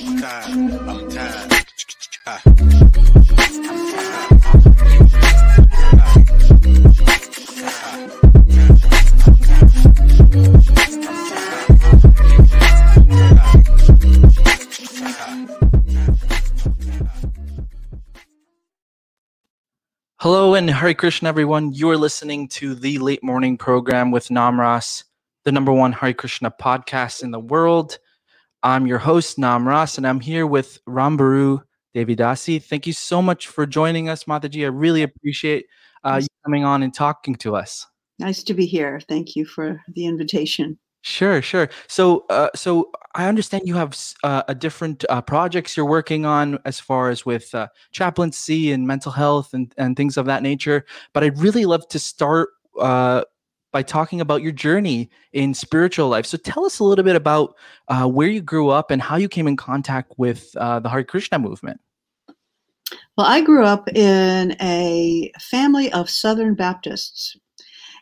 I'm. Hello and Hare Krishna, everyone. You are listening to the late morning program with Namras, the number one Hare Krishna podcast in the world. I'm your host, Namras, and I'm here with Rambhoru Devidasi. Thank you so much for joining us, Mataji. I really appreciate uh, you coming on and talking to us. Nice to be here. Thank you for the invitation. Sure, sure. So, uh, so I understand you have uh, a different uh, projects you're working on as far as with uh, chaplaincy and mental health and, and things of that nature. But I'd really love to start uh, by talking about your journey in spiritual life. So, tell us a little bit about uh, where you grew up and how you came in contact with uh, the Hare Krishna movement. Well, I grew up in a family of Southern Baptists.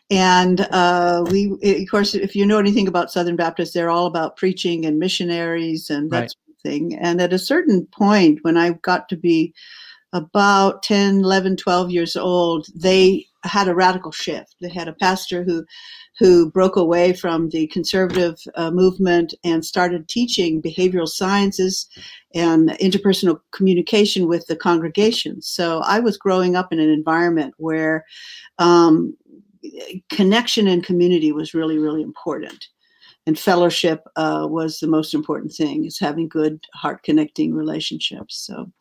And uh, we, of course, if you know anything about Southern Baptists, they're all about preaching and missionaries and that Right. sort of thing. And at a certain point, when I got to be about 10, 11, 12 years old, they had a radical shift. They had a pastor who who broke away from the conservative uh, movement and started teaching behavioral sciences and interpersonal communication with the congregation. So I was growing up in an environment where um, connection and community was really, really important. And fellowship uh, was the most important thing, is having good heart connecting relationships. So,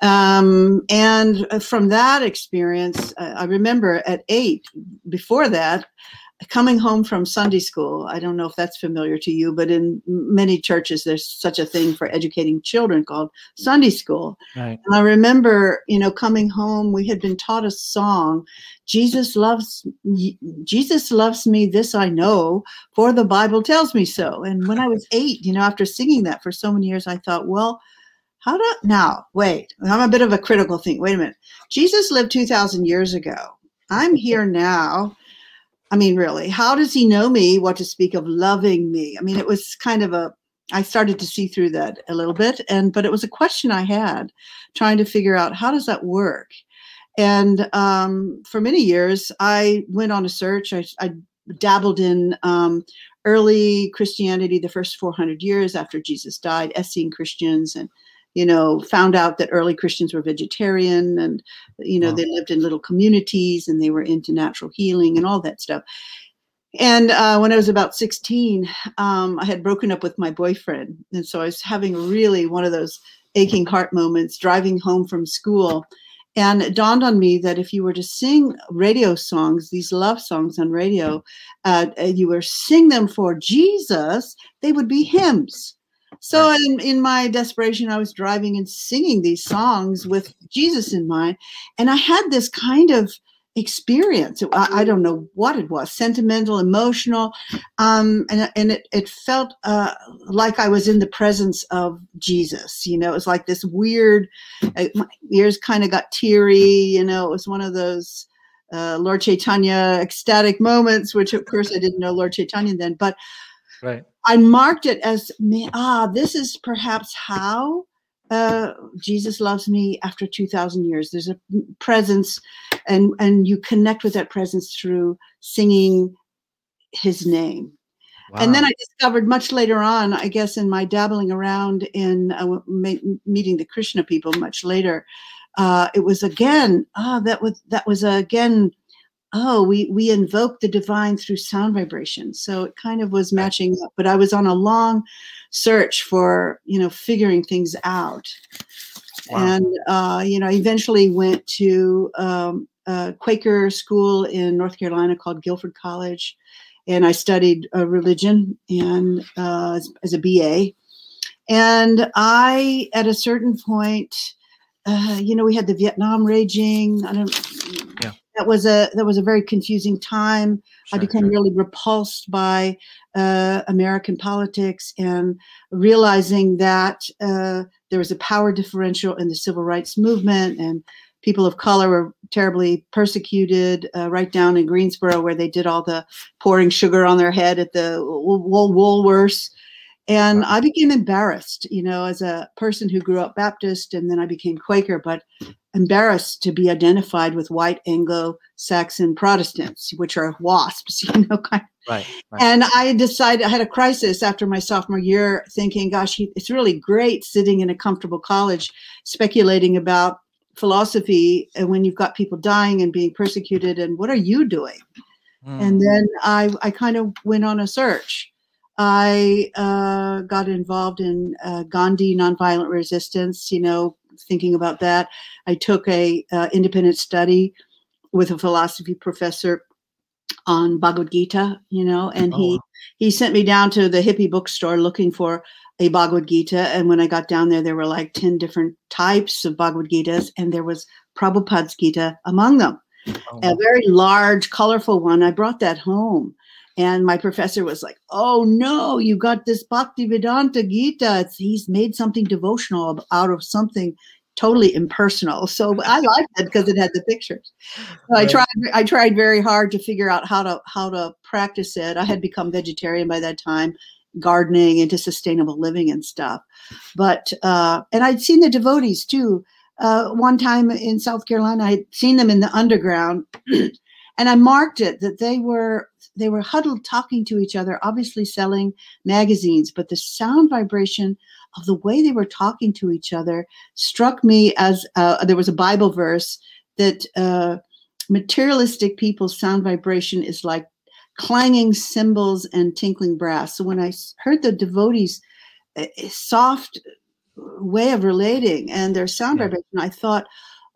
um, and uh, from that experience, uh, I remember at eight, before that, coming home from Sunday school. I don't know if that's familiar to you, but in many churches, there's such a thing for educating children called Sunday school. Right. And I remember, you know, coming home, we had been taught a song, Jesus loves Jesus loves me, this I know, for the Bible tells me so. And when I was 8, you know, after singing that for so many years, I thought, well, how do now, wait, I'm a bit of a critical thing. Wait a minute. Jesus lived 2000 years ago. I'm here now. I mean, really, how does he know me? What to speak of loving me? I mean, it was kind of a I started to see through that a little bit, and but it was a question I had, trying to figure out how does that work. And um, for many years, I went on a search. I, I dabbled in um, early Christianity, the first 400 years after Jesus died, Essene Christians, and you know, found out that early Christians were vegetarian, and you know, Wow. they lived in little communities, and they were into natural healing and all that stuff. And uh, when I was about 16, um, I had broken up with my boyfriend. And so I was having really one of those aching heart moments driving home from school. And it dawned on me that if you were to sing radio songs, these love songs on radio, uh, you were sing them for Jesus, they would be hymns. So in, in my desperation, I was driving and singing these songs with Jesus in mind. And I had this kind of experience. I, I don't know what it was, sentimental, emotional. Um, and, and it, it felt uh, like I was in the presence of Jesus. You know, it was like this weird, uh, my ears kind of got teary. You know, it was one of those uh, Lord Chaitanya ecstatic moments, which of course I didn't know Lord Chaitanya then, but Right. I marked it as me. Ah, this is perhaps how uh, Jesus loves me after two thousand years. There's a presence, and and you connect with that presence through singing His name. And then I discovered much later on, I guess, in my dabbling around in uh, meeting the Krishna people much later, uh, it was again ah that was that was again oh we we invoke the divine through sound vibration. So it kind of was matching up but i was on a long search for you know figuring things out. Wow. and uh, you know I eventually went to um, a quaker school in north carolina called guilford college and i studied uh, religion and uh, as, as a ba and i at a certain point uh, you know we had the vietnam raging i don't Yeah. that was a that was a very confusing time I became sure. really repulsed by uh, American politics and realizing that uh, there was a power differential in the civil rights movement and people of color were terribly persecuted uh, right down in Greensboro where they did all the pouring sugar on their head at the Wool- Wool- Woolworths. And I became embarrassed, you know, as a person who grew up Baptist and then I became Quaker, but embarrassed to be identified with white Anglo Saxon Protestants, which are WASPs, you know, kind of. Right, right. And I decided I had a crisis after my sophomore year, thinking, gosh, it's really great sitting in a comfortable college speculating about philosophy and when you've got people dying and being persecuted and what are you doing mm. and then i i kind of went on a search i uh, got involved in uh, gandhi nonviolent resistance you know thinking about that i took a uh, independent study with a philosophy professor on bhagavad gita you know and oh. he he sent me down to the hippie bookstore looking for a Bhagavad Gita. And when I got down there, there were like 10 different types of Bhagavad Gitas, and there was Prabhupada's Gita among them. Oh. A very large, colorful one. I brought that home. And my professor was like, Oh no, you got this Bhakti Vedanta Gita. It's, he's made something devotional out of something totally impersonal. So I liked it because it had the pictures. So right. I tried I tried very hard to figure out how to how to practice it. I had become vegetarian by that time gardening into sustainable living and stuff. But uh, and I'd seen the devotees too. Uh, one time in South Carolina, I'd seen them in the underground, and I marked it that they were they were huddled talking to each other, obviously selling magazines. But the sound vibration of the way they were talking to each other struck me as uh, there was a Bible verse that uh, materialistic people's sound vibration is like clanging cymbals and tinkling brass. So when I heard the devotees' uh, soft way of relating and their sound yeah. vibration, I thought,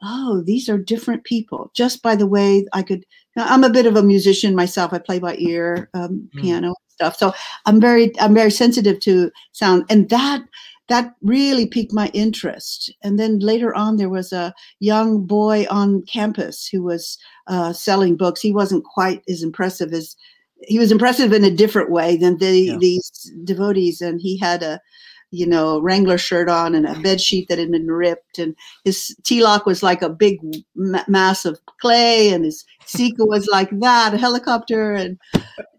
oh, these are different people. Just by the way, I could. I'm a bit of a musician myself. I play by ear, um, mm. piano stuff. So I'm very, I'm very sensitive to sound, and that that really piqued my interest. And then later on, there was a young boy on campus who was uh, selling books. He wasn't quite as impressive as he was impressive in a different way than the, yeah. these devotees. And he had a, you know, Wrangler shirt on and a bed sheet that had been ripped, and his tilak was like a big mass of clay, and his sikha was like that, a helicopter, and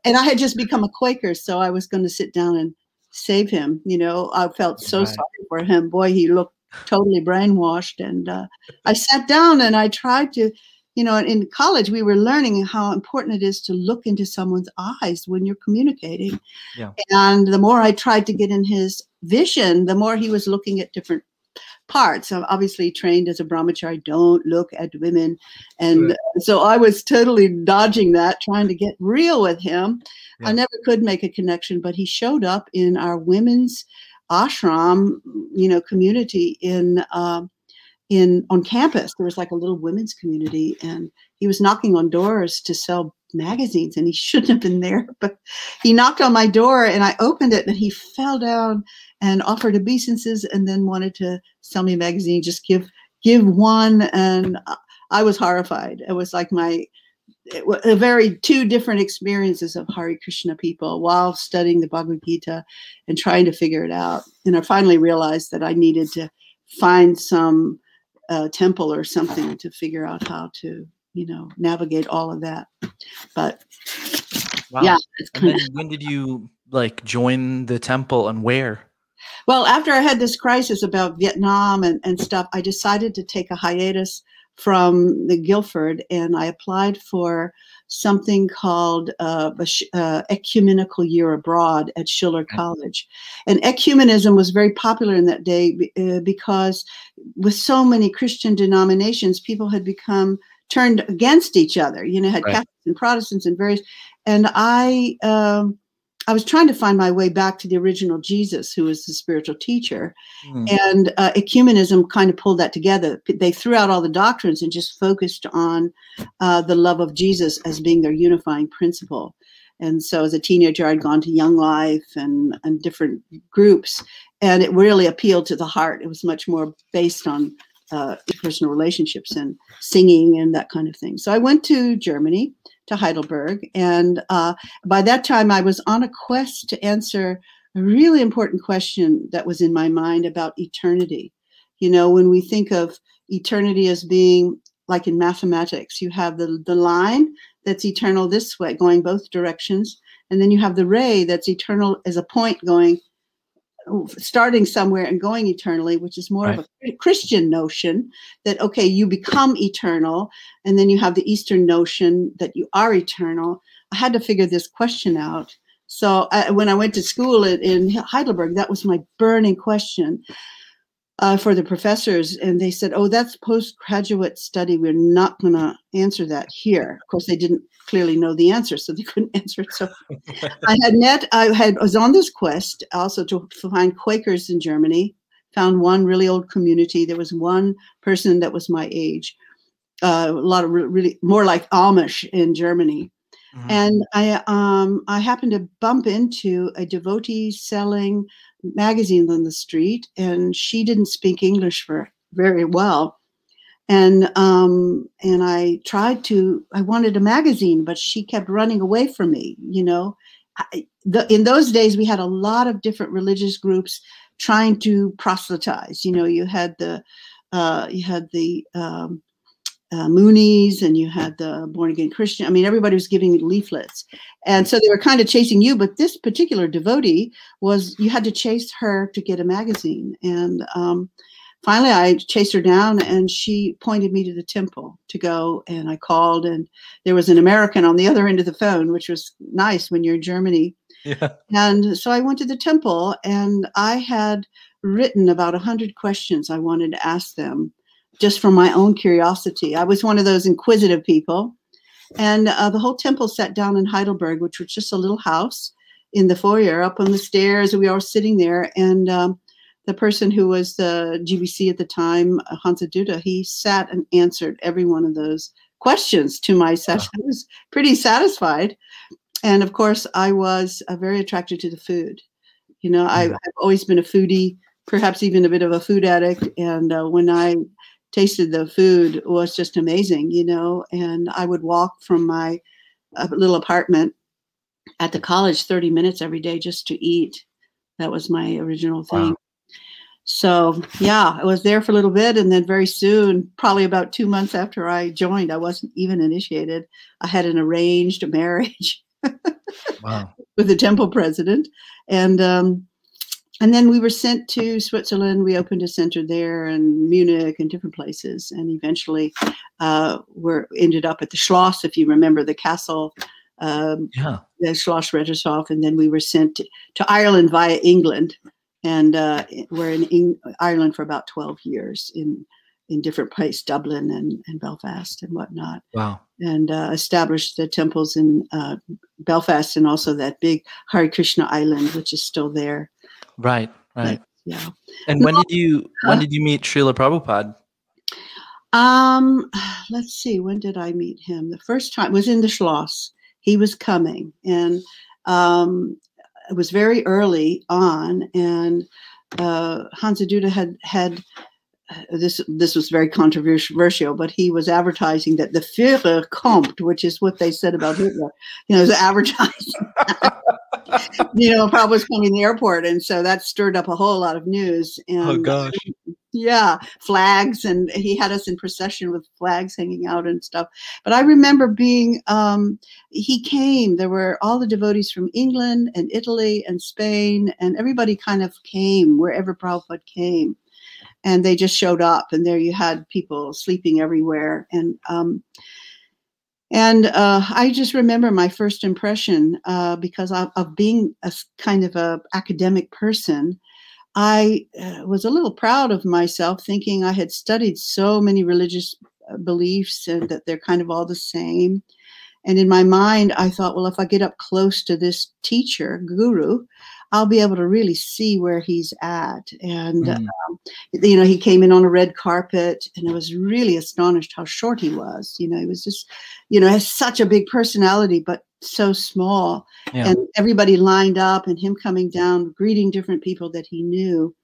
and I had just become a Quaker, so I was going to sit down and save him. You know, I felt so right. sorry for him. Boy, he looked totally brainwashed. And uh, I sat down and I tried to, you know, in college, we were learning how important it is to look into someone's eyes when you're communicating. Yeah. And the more I tried to get in his vision, the more he was looking at different parts. I'm obviously trained as a brahmachari, don't look at women. And so I was totally dodging that, trying to get real with him. Yeah. I never could make a connection, but he showed up in our women's ashram, you know, community in um, in on campus. There was like a little women's community, and he was knocking on doors to sell magazines, and he shouldn't have been there, but he knocked on my door, and I opened it, and he fell down and offered obeisances, and then wanted to sell me a magazine. Just give give one, and I was horrified. It was like my a very two different experiences of Hari Krishna people while studying the Bhagavad Gita and trying to figure it out. And I finally realized that I needed to find some uh, temple or something to figure out how to, you know, navigate all of that. But wow. yeah, when did you like join the temple and where? Well, after I had this crisis about Vietnam and, and stuff, I decided to take a hiatus from the Guilford, and I applied for something called uh, uh, Ecumenical Year Abroad at Schiller College. And ecumenism was very popular in that day uh, because, with so many Christian denominations, people had become turned against each other. You know, had right. Catholics and Protestants and various. And I. Um, I was trying to find my way back to the original Jesus, who was the spiritual teacher. Mm. And uh, ecumenism kind of pulled that together. They threw out all the doctrines and just focused on uh, the love of Jesus as being their unifying principle. And so as a teenager, I'd gone to Young Life and, and different groups, and it really appealed to the heart. It was much more based on uh, personal relationships and singing and that kind of thing. So I went to Germany to Heidelberg. And uh, by that time, I was on a quest to answer a really important question that was in my mind about eternity. You know, when we think of eternity as being like in mathematics, you have the, the line that's eternal this way, going both directions. And then you have the ray that's eternal as a point going starting somewhere and going eternally, which is more Right. of a Christian notion that, okay, you become eternal. And then you have the Eastern notion that you are eternal. I had to figure this question out. So I, when I went to school in, in Heidelberg, that was my burning question uh, for the professors. And they said, oh, that's postgraduate study. We're not going to answer that here. Of course, they didn't clearly know the answer, so they couldn't answer it. So I had met, I had was on this quest also to find Quakers in Germany. Found one really old community. There was one person that was my age. Uh, a lot of re- really more like Amish in Germany, Mhm. and I um I happened to bump into a devotee selling magazines on the street, and she didn't speak English for very well, and um and I tried to I wanted a magazine, but she kept running away from me. You know, I, the, in those days we had a lot of different religious groups trying to proselytize. You know, you had the uh, you had the um, uh, Moonies and you had the born again Christian. I mean, everybody was giving leaflets. And so they were kind of chasing you. But this particular devotee was, you had to chase her to get a magazine. And um, finally, I chased her down and she pointed me to the temple to go. And I called, and there was an American on the other end of the phone, which was nice when you're in Germany. Yeah. And so I went to the temple and I had written about 100 questions I wanted to ask them just from my own curiosity. I was one of those inquisitive people. And uh, the whole temple sat down in Heidelberg, which was just a little house in the foyer up on the stairs. We were sitting there. And um, the person who was the GBC at the time, Hansadutta, he sat and answered every one of those questions to my session. I was pretty satisfied. And of course, I was uh, very attracted to the food. You know, I, Mhm. I've always been a foodie, perhaps even a bit of a food addict. And uh, when I tasted the food, was just amazing, you know. And I would walk from my uh, little apartment at the college 30 minutes every day just to eat. That was my original thing. Wow. So, yeah, I was there for a little bit. And then very soon, probably about two months after I joined, I wasn't even initiated. I had an arranged marriage Wow. with the temple president. And, um, and then we were sent to Switzerland. We opened a center there and Munich and different places. And eventually uh, we ended up at the Schloss, if you remember the castle, um, Yeah. the Schloss Rettershof. And then we were sent to, to Ireland via England. And uh, we're in Eng- Ireland for about 12 years in, in different places, Dublin and, and Belfast and whatnot Wow. and uh, established the temples in uh, Belfast and also that big Hare Krishna island, which is still there. Right. Right. Yeah. And when did you when Huh? did you meet Srila Prabhupada? Um, let's see. When did I meet him? The first time was in the Schloss. He was coming, and um, it was very early on. And uh, Hansadutta had had uh, this. This was very controversial, but he was advertising that the Führer kommt, which is what they said about Hitler. You know, it was advertising. you know, Prabhupada was coming to the airport, and so that stirred up a whole lot of news. And Oh gosh. yeah flags and he had us in procession with flags hanging out and stuff but i remember being um he came there were all the devotees from england and italy and spain and everybody kind of came wherever prabhupada came and they just showed up and there you had people sleeping everywhere and um and uh, I just remember my first impression uh, because of, of being a kind of a academic person. I uh, was a little proud of myself, thinking I had studied so many religious uh, beliefs and that they're kind of all the same. And in my mind, I thought, well, if I get up close to this teacher, guru, I'll be able to really see where he's at. And, Mm. um, you know, he came in on a red carpet and I was really astonished how short he was. You know, he was just, you know, has such a big personality, but so small Yeah. and everybody lined up and him coming down greeting different people that he knew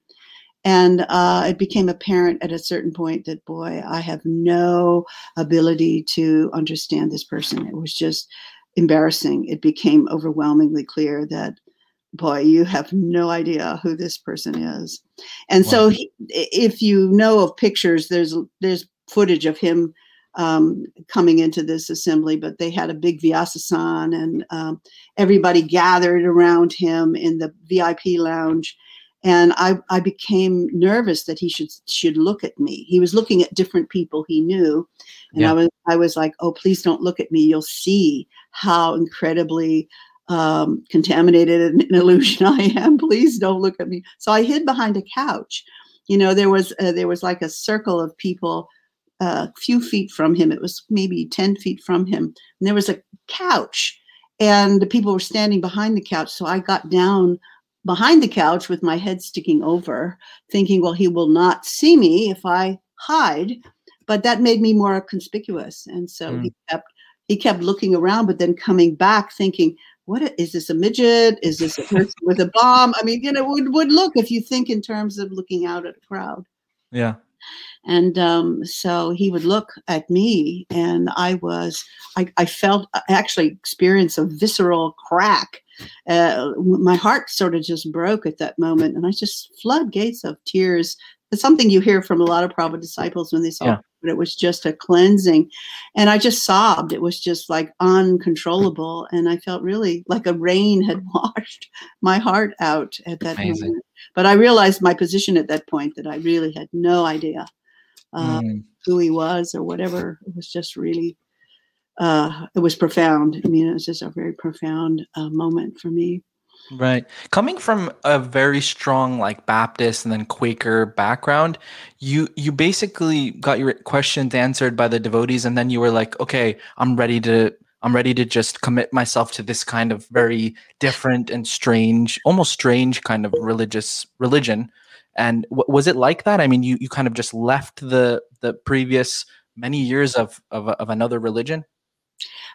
and uh, it became apparent at a certain point that boy i have no ability to understand this person it was just embarrassing it became overwhelmingly clear that boy you have no idea who this person is and so he, if you know of pictures there's there's footage of him um, coming into this assembly, but they had a big Vyasasan and um, everybody gathered around him in the VIP lounge. and I, I became nervous that he should should look at me. He was looking at different people he knew, and Yeah. I was I was like, oh, please don't look at me. You'll see how incredibly um, contaminated and an illusion I am. Please don't look at me. So I hid behind a couch. You know, there was uh, there was like a circle of people uh, a few feet from him. It was maybe ten feet from him, and there was a couch, and the people were standing behind the couch. So I got down behind the couch with my head sticking over, thinking, well, he will not see me if I hide. But that made me more conspicuous, and so he kept he kept looking around, but then coming back, thinking, "What i- is this? A midget? Is this a person with a bomb?" I mean, you know, would would look if you think in terms of looking out at a crowd. Yeah. And um, so he would look at me, and I was, I, I felt, I actually experienced a visceral crack. Uh, my heart sort of just broke at that moment, and I just floodgates of tears. It's something you hear from a lot of Prabhupada disciples when they saw, Yeah. It, but it was just a cleansing, and I just sobbed. It was just like uncontrollable, and I felt really like a rain had washed my heart out at that Amazing. moment. But I realized my position at that point that I really had no idea uh, Mm. who he was or whatever. It was just really, uh, it was profound. I mean, it was just a very profound uh, moment for me. Right. Coming from a very strong like Baptist and then Quaker background, you you basically got your questions answered by the devotees and then you were like, "Okay, I'm ready to I'm ready to just commit myself to this kind of very different and strange, almost strange kind of religious religion." And w- was it like that? I mean, you you kind of just left the the previous many years of of, of another religion?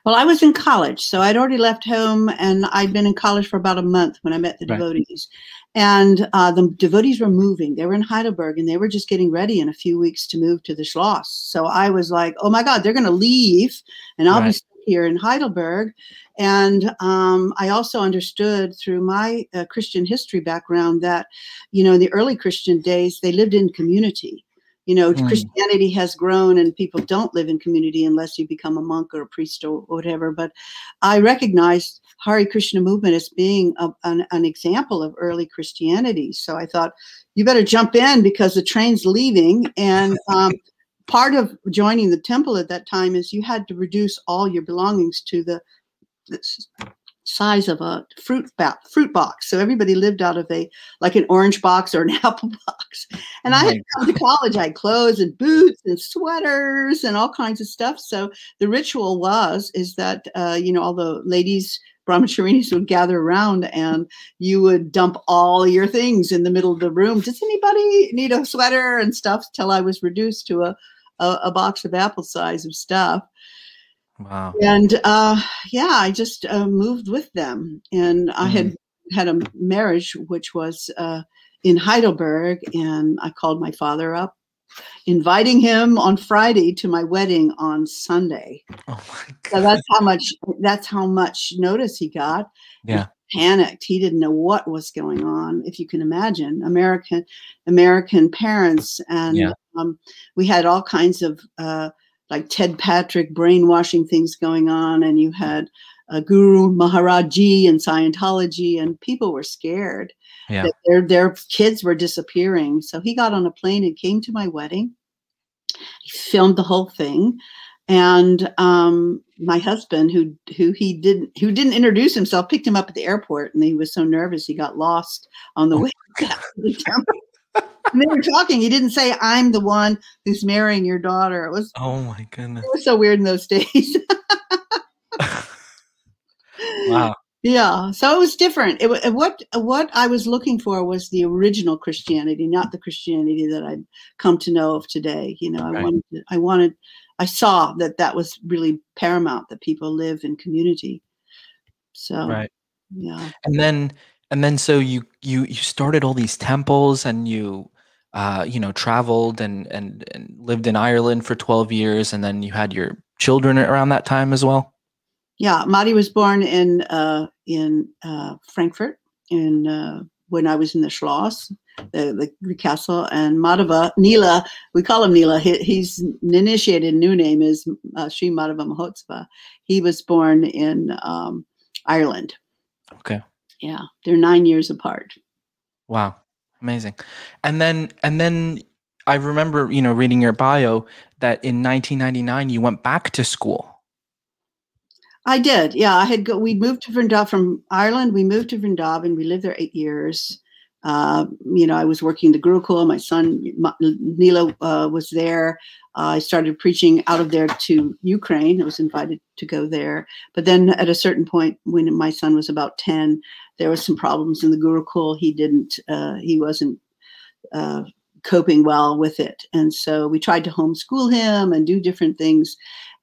Well, I was in college, so I'd already left home, and I'd been in college for about a month when I met the Right. devotees. And uh, the devotees were moving. They were in Heidelberg, and they were just getting ready in a few weeks to move to the Schloss. So I was like, "Oh my God, they're going to leave, and I'll be Right. stuck here in Heidelberg." And um, I also understood through my uh, Christian history background that, you know, in the early Christian days, they lived in community. You know, Mm. Christianity has grown, and people don't live in community unless you become a monk or a priest or whatever. But I recognized Hari Krishna movement as being a, an, an example of early Christianity. So I thought, you better jump in because the train's leaving. And um, part of joining the temple at that time is you had to reduce all your belongings to the, size of a fruit ba- fruit box. So everybody lived out of a like an orange box or an apple box. And I had come to college. I had clothes and boots and sweaters and all kinds of stuff. So the ritual was is that uh, you know all the ladies brahmacharinis would gather around and you would dump all your things in the middle of the room. Does anybody need a sweater and stuff? Till I was reduced to a a, a box of apple size of stuff. Wow. And uh, yeah, I just uh, moved with them. And I had had a marriage which was uh, in Heidelberg, and I called my father up, inviting him on Friday to my wedding on Sunday. Oh my god. So that's how much that's how much notice he got. Yeah. He panicked. He didn't know what was going on. If you can imagine, American American parents, and Yeah. um, we had all kinds of uh, like Ted Patrick brainwashing things going on, and you had uh, Guru Maharaji and Scientology, and people were scared Yeah. that their their kids were disappearing. So he got on a plane and came to my wedding. He filmed the whole thing, and um, my husband, who who he didn't who didn't introduce himself, picked him up at the airport, and he was so nervous he got lost on the Oh way back to the temple. And they were talking. He didn't say, "I'm the one who's marrying your daughter." It was Oh my goodness. it was so weird in those days. Wow. Yeah, so it was different. It, what what I was looking for was the original Christianity, not the Christianity that I'd come to know of today. You know, I wanted, to- I wanted, I saw that that was really paramount that people live in community. So Right. yeah, And then and then so you you you started all these temples and you uh you know traveled and and and lived in Ireland for 12 years and then you had your children around that time as well. yeah. Madi was born in uh, in uh, Frankfurt in uh, when I was in the Schloss, the, the, the castle, and Madhava Neela. We call him Nila. He, he's an initiated. New name is uh, Sri Madhava Mahotsav. He was born in um, Ireland. Okay. Yeah, they're nine years apart. Wow. Amazing. And then and then I remember, you know, reading your bio that in 1999 you went back to school. I did. Yeah, I had go. We moved to Vrindavan from Ireland. We moved to Vrindavan. We lived there eight years. Uh, you know, I was working the Gurukul. My son Nila uh, was there. Uh, I started preaching out of there to Ukraine. I was invited to go there. But then at a certain point, when my son was about 10, there was some problems in the Gurukul. He didn't, uh, he wasn't uh, coping well with it. And so we tried to homeschool him and do different things.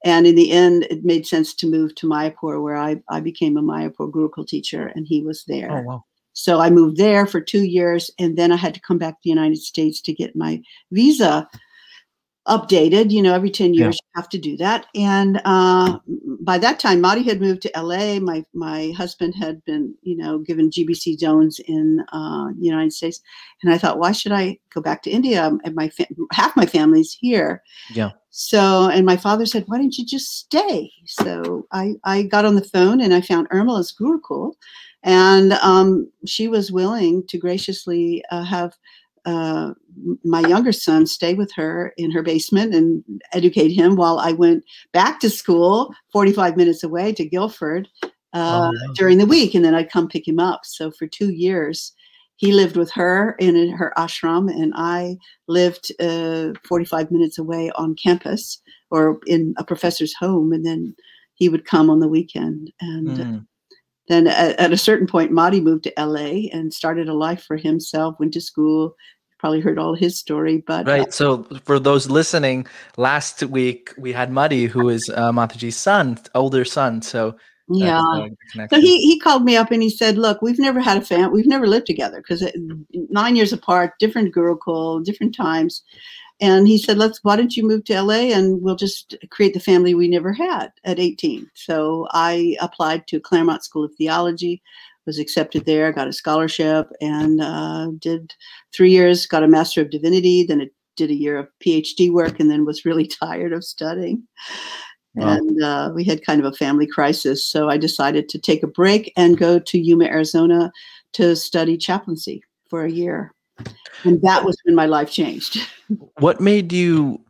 And in the end, it made sense to move to Mayapur, where I, I became a Mayapur Gurukul teacher, and he was there. Oh, wow. So I moved there for two years, and then I had to come back to the United States to get my visa updated. You know, every 10 years yeah. you have to do that. And uh, by that time, Madi had moved to LA. My my husband had been, you know, given GBC zones in uh, the United States. And I thought, why should I go back to India? And my fa- half my family's here. Yeah. So, and my father said, why don't you just stay? So I, I got on the phone and I found Urmila's Gurukul. And um, she was willing to graciously uh, have uh, my younger son stay with her in her basement and educate him while I went back to school 45 minutes away to Guilford uh, oh, during the week. And then I'd come pick him up. So for two years, he lived with her in her ashram, and I lived uh, 45 minutes away on campus or in a professor's home. And then he would come on the weekend. And mm. Then at, at, a certain point, Madi moved to LA and started a life for himself, went to school, probably heard all his story. But right. Uh, so for those listening, last week we had Madi, who is uh, Mataji's son, older son. So yeah. So he he called me up and he said, "Look, we've never had a fan. We've never lived together because nine years apart, different Gurukul, different times." And he said, "Let's. Why don't you move to LA and we'll just create the family we never had at 18." So I applied to Claremont School of Theology was accepted there, got a scholarship, and uh, did three years, got a Master of Divinity, then it did a year of PhD work, and then was really tired of studying. Wow. And uh, we had kind of a family crisis. So I decided to take a break and go to Yuma, Arizona to study chaplaincy for a year. And that was when my life changed. what made you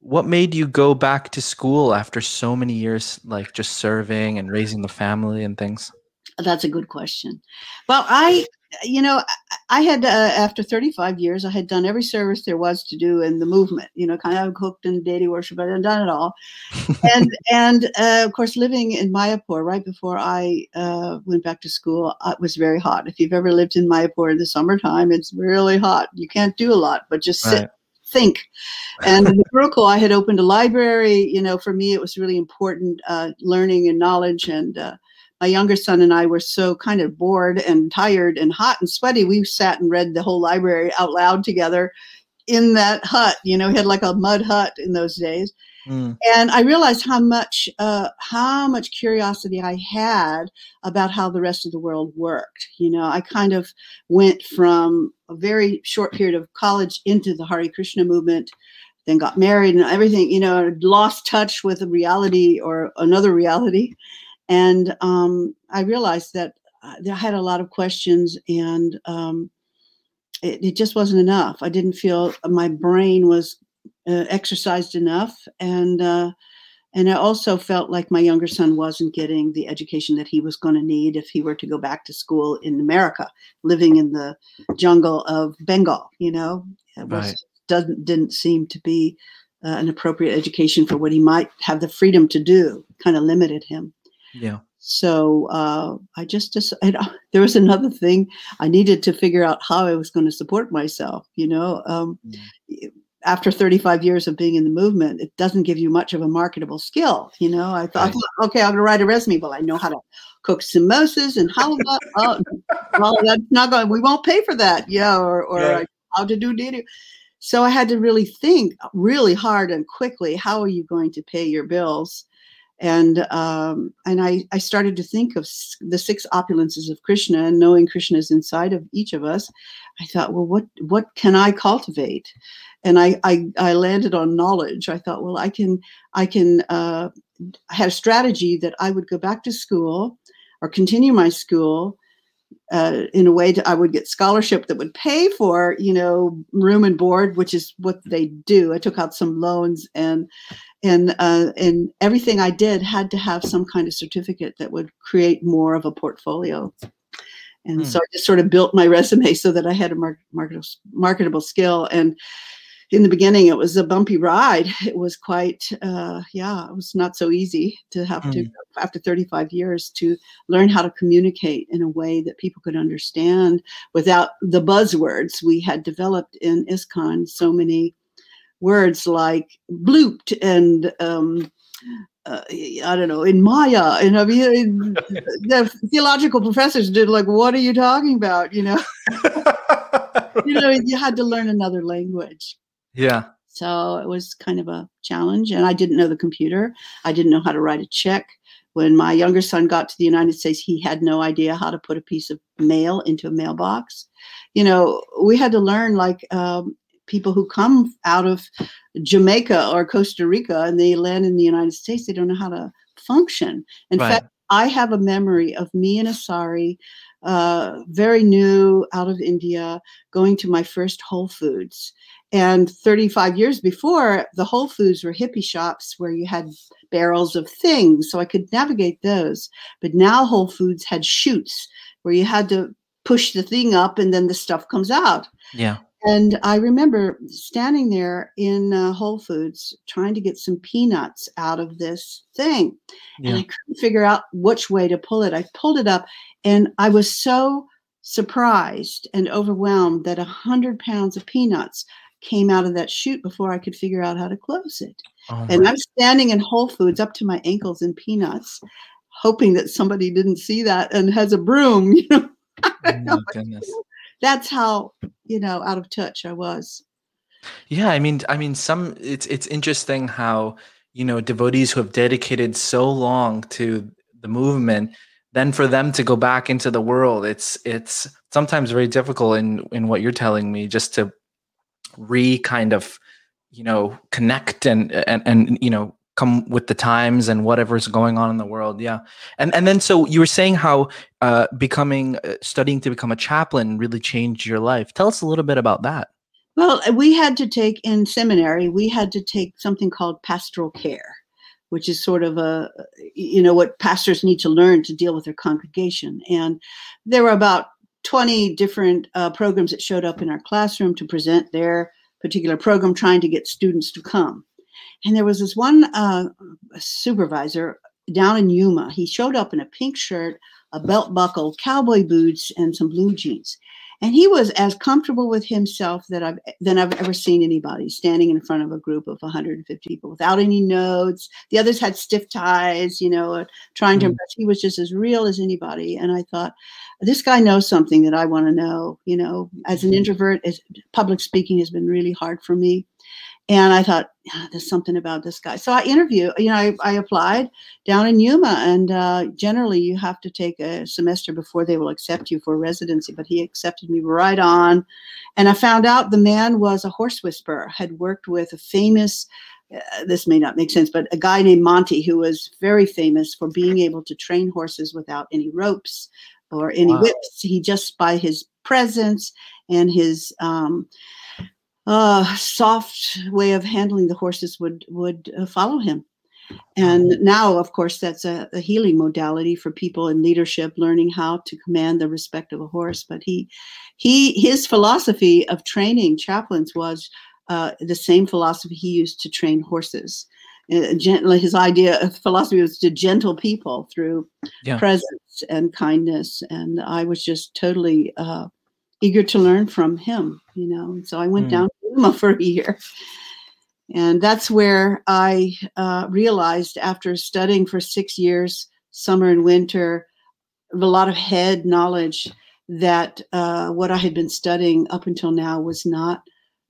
what made you go back to school after so many years like just serving and raising the family and things? That's a good question. Well, I, you know, I had uh, after 35 years, I had done every service there was to do in the movement. You know, kind of cooked and deity worship, I had done it all. and and uh, of course, living in Mayapur right before I uh, went back to school, uh, it was very hot. If you've ever lived in Mayapur in the summertime, it's really hot. You can't do a lot, but just sit. Right think. And in the Gurukul, I had opened a library. You know, for me, it was really important uh, learning and knowledge. And uh, my younger son and I were so kind of bored and tired and hot and sweaty. We sat and read the whole library out loud together in that hut. You know, he had like a mud hut in those days. Mm. And I realized how much uh, how much curiosity I had about how the rest of the world worked. You know, I kind of went from a very short period of college into the Hari Krishna movement, then got married and everything. You know, lost touch with a reality or another reality, and um, I realized that uh, I had a lot of questions and um, it, it, just wasn't enough. I didn't feel my brain was uh, exercised enough. And, uh, and I also felt like my younger son wasn't getting the education that he was going to need if he were to go back to school in America, living in the jungle of Bengal. You know, it was, right. doesn't didn't seem to be uh, an appropriate education for what he might have the freedom to do. Kind of limited him. Yeah. So uh, I just decided there was another thing I needed to figure out how I was going to support myself. You know, um, mm. after 35 years of being in the movement, it doesn't give you much of a marketable skill. You know, I thought, right. okay, I'm going to write a resume. Well, I know how to cook samosas and how about, oh, well, that's not going. We won't pay for that. Yeah, or or right. how to do data. So I had to really think really hard and quickly. How are you going to pay your bills? And um, and I, I started to think of the six opulences of Krishna and knowing Krishna is inside of each of us. I thought, well, what what can I cultivate? And I I, I landed on knowledge. I thought, well, I can I can uh, a strategy that I would go back to school or continue my school, uh, in a way that I would get scholarship that would pay for, you know, room and board, which is what they do. I took out some loans and and uh, and everything I did had to have some kind of certificate that would create more of a portfolio. And Hmm. so I just sort of built my resume so that I had a mar- marketable, marketable skill. And in the beginning, it was a bumpy ride. It was quite, uh, yeah, it was not so easy to have to, after 35 years, to learn how to communicate in a way that people could understand without the buzzwords we had developed in ISKCON. So many words like blooped and um, uh, I don't know, in Maya. And I mean, the theological professors did like, what are you talking about? You know, you know, you had to learn another language. Yeah. So it was kind of a challenge. And I didn't know the computer. I didn't know how to write a check. When my younger son got to the United States, he had no idea how to put a piece of mail into a mailbox. You know, we had to learn like um, people who come out of Jamaica or Costa Rica and they land in the United States, they don't know how to function. In Right. fact, I have a memory of me and Asari, uh, very new out of India, going to my first Whole Foods. And 35 years before, the Whole Foods were hippie shops where you had barrels of things, so I could navigate those. But now Whole Foods had chutes where you had to push the thing up and then the stuff comes out. Yeah. And I remember standing there in uh, Whole Foods trying to get some peanuts out of this thing. And I couldn't figure out which way to pull it. I pulled it up and I was so surprised and overwhelmed that a hundred pounds of peanuts came out of that chute before I could figure out how to close it. Oh And I'm standing in Whole Foods up to my ankles in peanuts, hoping that somebody didn't see that and has a broom. You know, oh goodness. that's how you know out of touch I was. Yeah, I mean, I mean, some it's it's interesting how you know devotees who have dedicated so long to the movement, then for them to go back into the world, it's it's sometimes very difficult in in what you're telling me, just to re kind of you know connect and and and you know come with the times and whatever's going on in the world. Yeah. And and then so you were saying how uh becoming uh, studying to become a chaplain really changed your life. Tell us a little bit about that. Well, uh, we had to take in seminary, we had to take something called pastoral care, which is sort of a, you know, what pastors need to learn to deal with their congregation. And there were about 20 different uh, programs that showed up in our classroom to present their particular program, trying to get students to come. And there was this one uh, supervisor down in Yuma. He showed up in a pink shirt, a belt buckle, cowboy boots, and some blue jeans and he was as comfortable with himself that I've than I've ever seen anybody standing in front of a group of 150 people without any notes. The others had stiff ties, you know, uh, trying to Mm. impress. He was just as real as anybody, and I thought, this guy knows something that I want to know. You know, as an introvert, as public speaking has been really hard for me. And I thought, "Ah, there's something about this guy. So I interview, you know, I, I applied down in Yuma, and uh, generally you have to take a semester before they will accept you for residency. But he accepted me right on, and I found out the man was a horse whisperer, had worked with a famous. Uh, this may not make sense, but a guy named Monty who was very famous for being able to train horses without any ropes or any Wow. whips. He just by his presence and his um, uh, soft way of handling the horses would would uh, follow him. And now, of course, that's a, a healing modality for people in leadership, learning how to command the respect of a horse. But he, he, his philosophy of training chaplains was uh, the same philosophy he used to train horses. Uh, gently, his idea of philosophy was to gentle people through Yeah. presence and kindness. And I was just totally uh, eager to learn from him, you know. And so I went Mm. down to Yuma for a year. And that's where I uh, realized after studying for six years, summer and winter, a lot of head knowledge that uh, what I had been studying up until now was not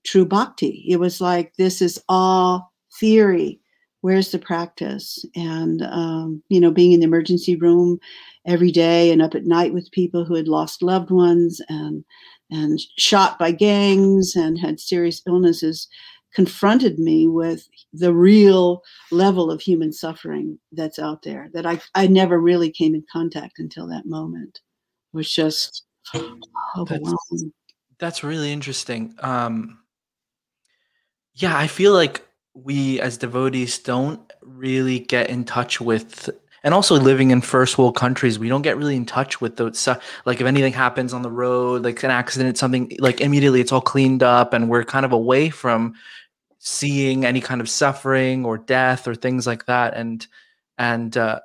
true bhakti. It was like, this is all theory. Where's the practice? And, um, you know, being in the emergency room every day and up at night with people who had lost loved ones and, and shot by gangs and had serious illnesses confronted me with the real level of human suffering that's out there that I, I never really came in contact until that moment. was just overwhelming. That's really interesting. Um, yeah, I feel like we as devotees don't really get in touch with and also living in first world countries we don't get really in touch with those like if anything happens on the road like an accident something like immediately it's all cleaned up and we're kind of away from seeing any kind of suffering or death or things like that. And and uh,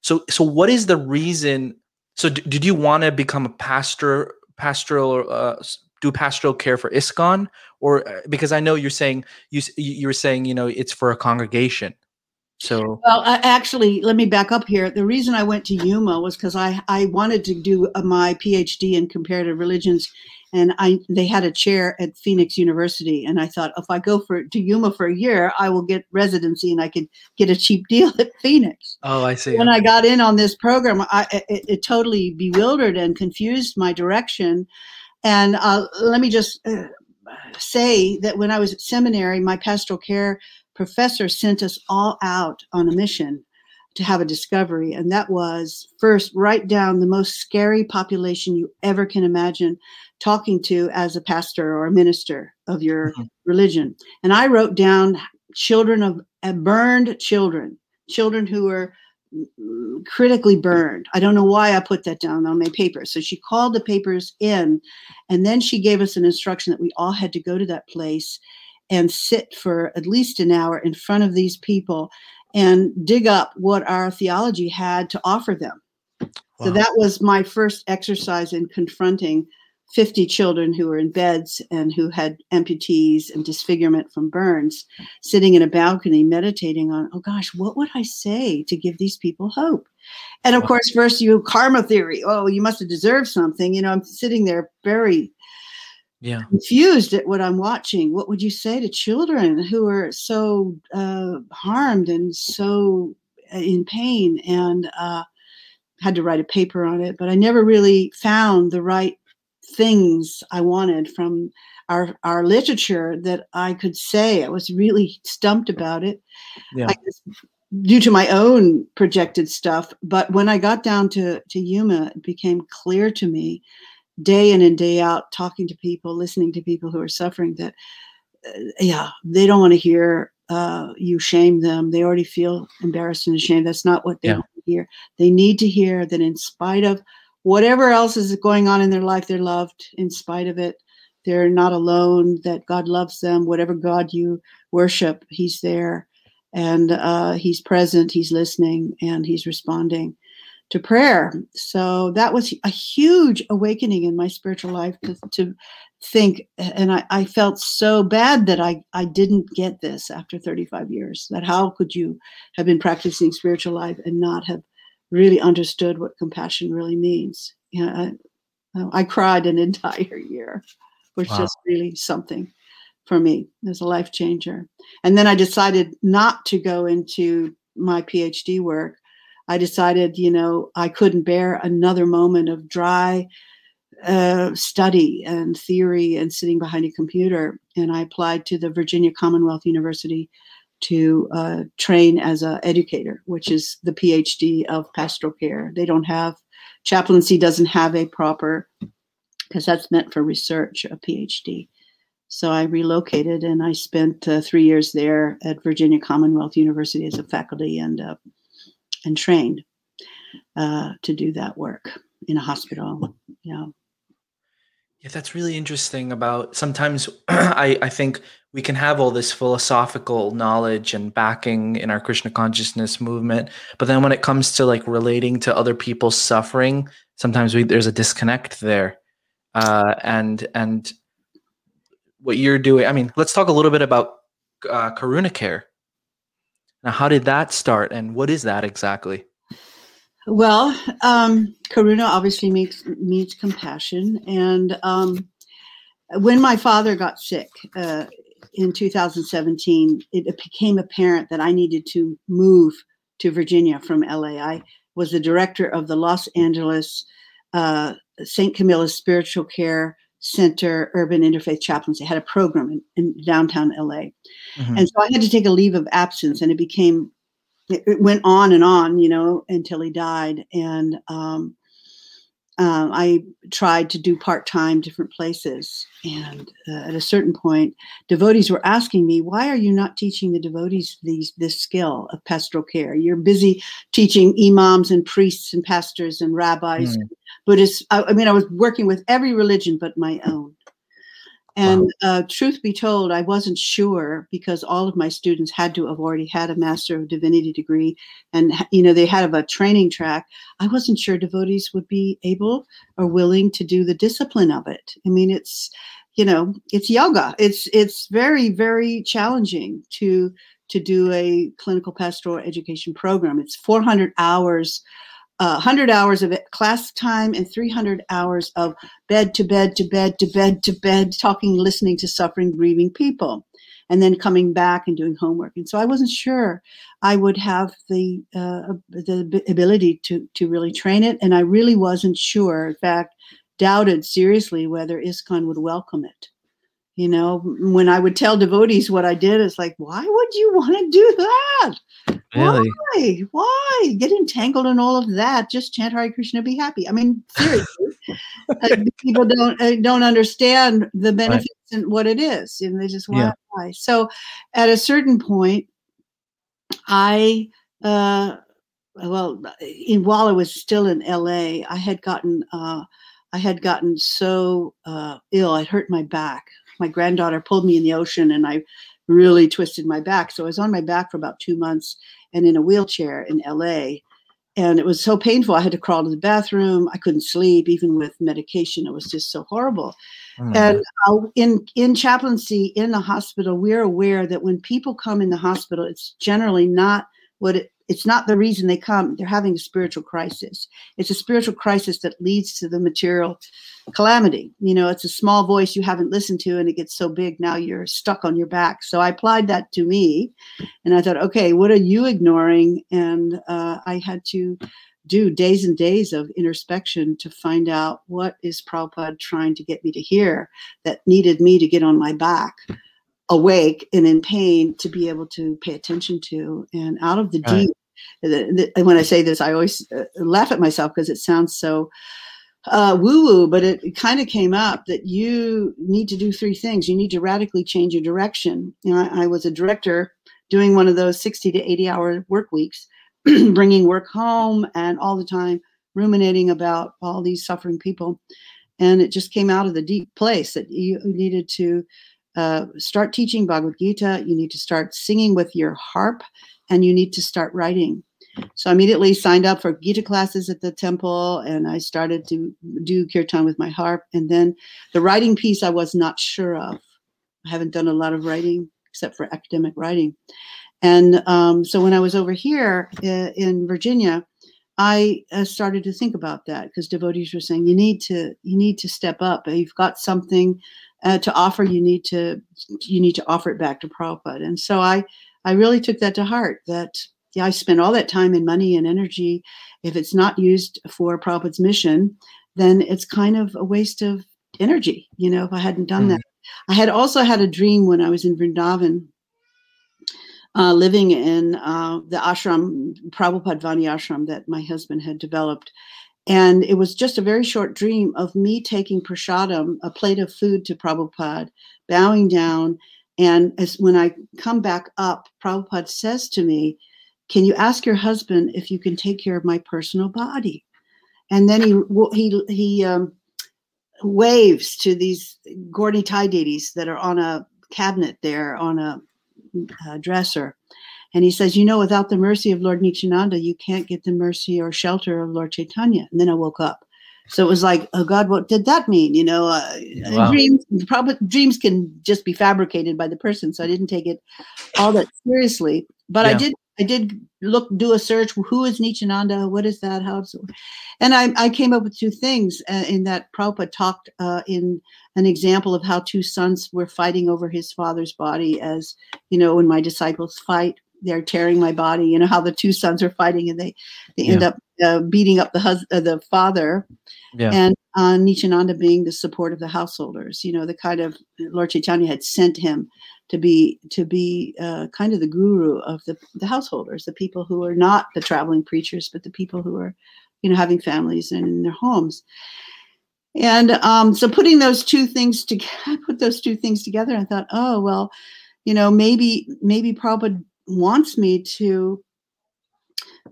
so so what is the reason so d- did you want to become a pastor pastoral uh, do pastoral care for ISKCON or uh, because I know you're saying you you were saying you know it's for a congregation. So well, uh, actually, let me back up here. The reason I went to Yuma was because I I wanted to do uh, my PhD in comparative religions, and I they had a chair at Phoenix University, and I thought if I go for to Yuma for a year, I will get residency and I could get a cheap deal at Phoenix. Oh, I see. When I got in on this program, I it, it totally bewildered and confused my direction. And uh, let me just uh, say that when I was at seminary, my pastoral care professor sent us all out on a mission to have a discovery. And that was first, write down the most scary population you ever can imagine talking to as a pastor or a minister of your mm-hmm. religion. And I wrote down children of uh, burned children, children who were critically burned. I don't know why I put that down on my paper. So she called the papers in, and then she gave us an instruction that we all had to go to that place and sit for at least an hour in front of these people and dig up what our theology had to offer them. Wow. So that was my first exercise in confronting 50 children who were in beds and who had amputees and disfigurement from burns, sitting in a balcony meditating on, oh gosh, what would I say to give these people hope? And of course, first you karma theory. Oh, you must have deserved something. You know, I'm sitting there very yeah. confused at what I'm watching. What would you say to children who are so uh, harmed and so uh, in pain? And uh, had to write a paper on it, but I never really found the right things I wanted from our our literature that I could say. I was really stumped about it. Yeah. due to my own projected stuff. But when I got down to, to Yuma, it became clear to me day in and day out, talking to people, listening to people who are suffering, that, uh, yeah, they don't want to hear uh, you shame them. They already feel embarrassed and ashamed. That's not what they yeah. want to hear. They need to hear that in spite of whatever else is going on in their life, they're loved in spite of it. They're not alone, that God loves them. Whatever God you worship, He's there and uh, He's present, He's listening, and He's responding to prayer. So that was a huge awakening in my spiritual life to, to think. And I, I, felt so bad that I, I didn't get this after 35 years. That how could you have been practicing spiritual life and not have really understood what compassion really means. You know, I, I cried an entire year, which wow. is really something for me. It was a life changer. And then I decided not to go into my PhD work. I decided, you know, I couldn't bear another moment of dry uh, study and theory and sitting behind a computer. And I applied to the Virginia Commonwealth University to uh, train as an educator, which is the PhD of pastoral care. They don't have chaplaincy doesn't have a proper because that's meant for research a PhD. So I relocated and I spent uh, three years there at Virginia Commonwealth University as a faculty and uh, and trained uh, to do that work in a hospital. Yeah. Yeah, that's really interesting. About sometimes I I think we can have all this philosophical knowledge and backing in our Krishna consciousness movement, but then when it comes to like relating to other people's suffering, sometimes we, there's a disconnect there. Uh, and and what you're doing, I mean, let's talk a little bit about uh, Karuna Care. Now, how did that start, and what is that exactly? Well, um, Karuna obviously means means compassion, and um, when my father got sick, uh, in 2017, it became apparent that I needed to move to Virginia from LA. I was the director of the Los Angeles uh, St. Camillus Spiritual Care Center Urban Interfaith Chaplaincy. It had a program in, in downtown LA. Mm-hmm. And so I had to take a leave of absence, and it became, it, it went on and on, you know, until he died. And um, um, I tried to do part time different places. And uh, at a certain point, devotees were asking me, "Why are you not teaching the devotees these this skill of pastoral care? You're busy teaching imams and priests and pastors and rabbis, mm. Buddhists. I, I mean, I was working with every religion but my own." And wow. uh, truth be told, I wasn't sure because all of my students had to have already had a Master of Divinity degree, and you know they had a training track. I wasn't sure devotees would be able or willing to do the discipline of it. I mean, it's you know it's yoga. It's it's very very challenging to to do a clinical pastoral education program. It's 400 hours uh, 100 hours of class time and 300 hours of bed to bed to bed to bed to bed, talking, listening to suffering, grieving people, and then coming back and doing homework. And so I wasn't sure I would have the uh, the ability to to really train it, and I really wasn't sure. In fact, doubted seriously whether ISKCON would welcome it. You know, when I would tell devotees what I did, it's like, why would you want to do that? Really? Why? Why get entangled in all of that? Just chant Hare Krishna, be happy. I mean, seriously, uh, people don't uh, don't understand the benefits right. and what it is, and they just want yeah. So, at a certain point, I uh, well, in, while I was still in LA, I had gotten uh, I had gotten so uh, ill. I hurt my back my granddaughter pulled me in the ocean and I really twisted my back. So I was on my back for about two months and in a wheelchair in LA. And it was so painful. I had to crawl to the bathroom. I couldn't sleep, even with medication. It was just so horrible. Mm. And uh, in in chaplaincy in the hospital, we're aware that when people come in the hospital, it's generally not what it it's not the reason they come. They're having a spiritual crisis. It's a spiritual crisis that leads to the material calamity. You know, it's a small voice you haven't listened to and it gets so big now you're stuck on your back. So I applied that to me and I thought, okay, what are you ignoring? And uh, I had to do days and days of introspection to find out what is Prabhupada trying to get me to hear that needed me to get on my back awake and in pain to be able to pay attention to and out of the right. deep the, the, when i say this i always uh, laugh at myself because it sounds so uh, woo woo, but it, it kind of came up that you need to do three things. You need to radically change your direction. You know, I, I was a director doing one of those 60 to 80 hour work weeks, bringing work home and all the time ruminating about all these suffering people. And it just came out of the deep place that you needed to uh, start teaching Bhagavad Gita, you need to start singing with your harp, and you need to start writing. So I immediately signed up for Gita classes at the temple, and I started to do kirtan with my harp. And then the writing piece I was not sure of. I haven't done a lot of writing except for academic writing. And um, so when I was over here uh, in Virginia, I uh, started to think about that because devotees were saying you need to you need to step up. You've got something uh, to offer. You need to you need to offer it back to Prabhupada. And so I I really took that to heart. That yeah, I spent all that time and money and energy. If it's not used for Prabhupada's mission, then it's kind of a waste of energy. You know, if I hadn't done mm-hmm. that. I had also had a dream when I was in Vrindavan uh, living in uh, the ashram, Prabhupada Vani ashram that my husband had developed. And it was just a very short dream of me taking prasadam, a plate of food to Prabhupada, bowing down. And as when I come back up, Prabhupada says to me, Can you ask your husband if you can take care of my personal body? And then he he he um, waves to these Gaura Nitai deities that are on a cabinet there on a uh, dresser. And he says, You know, without the mercy of Lord Nityananda, you can't get the mercy or shelter of Lord Chaitanya. And then I woke up. So it was like, oh God, what did that mean? You know, uh, wow. dreams, probably dreams can just be fabricated by the person. So I didn't take it all that seriously. But yeah. I did, I did look, do a search. Who is Nityananda? What is that? How? And I, I came up with two things uh, in that Prabhupada talked uh, in an example of how two sons were fighting over his father's body, as you know, when my disciples fight, they're tearing my body. You know how the two sons are fighting, and they they yeah. end up uh, beating up the hus- uh, the father, yeah. and uh, Nityananda being the support of the householders. You know, the kind of Lord Chaitanya had sent him to be to be uh, kind of the guru of the the householders, the people who are not the traveling preachers, but the people who are you know, having families and in their homes. And um, so putting those two things together, I put those two things together. I thought, oh well, you know, maybe maybe Prabhupada wants me to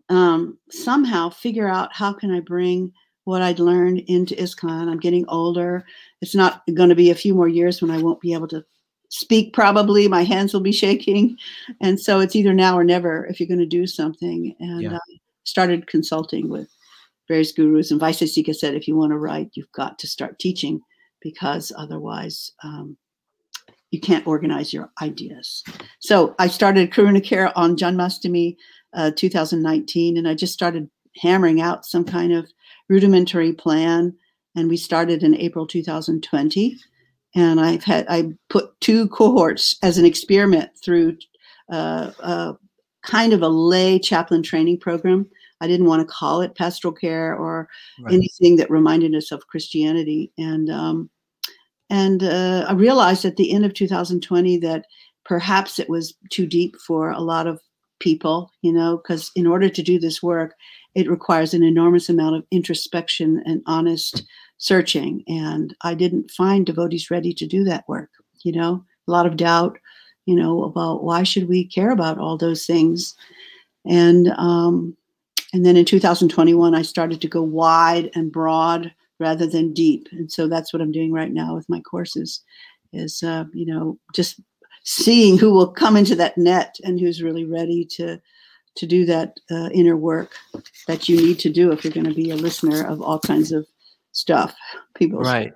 um, somehow figure out how can I bring what I'd learned into ISKCON. I'm getting older. It's not going to be a few more years when I won't be able to speak probably my hands will be shaking and so it's either now or never if you're going to do something and Yeah. I started consulting with various gurus and Vaisesika said if you want to write you've got to start teaching because otherwise um, you can't organize your ideas so i started karuna care on janmastami uh, 2019 and i just started hammering out some kind of rudimentary plan and we started in april 2020 and I've had I put two cohorts as an experiment through uh, uh, kind of a lay chaplain training program. I didn't want to call it pastoral care or Right. anything that reminded us of Christianity, and um, and uh, I realized at the end of 2020 that perhaps it was too deep for a lot of people, you know, because in order to do this work, it requires an enormous amount of introspection and honest searching. And i didn't find devotees ready to do that work you know? A lot of doubt you know about why should we care about all those things? And um and then in 2021 i started to go wide and broad rather than deep and so that's what i'm doing right now with my courses is uh, you know just seeing who will come into that net and who's really ready to to do that uh, inner work that you need to do if you're going to be a listener of all kinds of stuff people Right.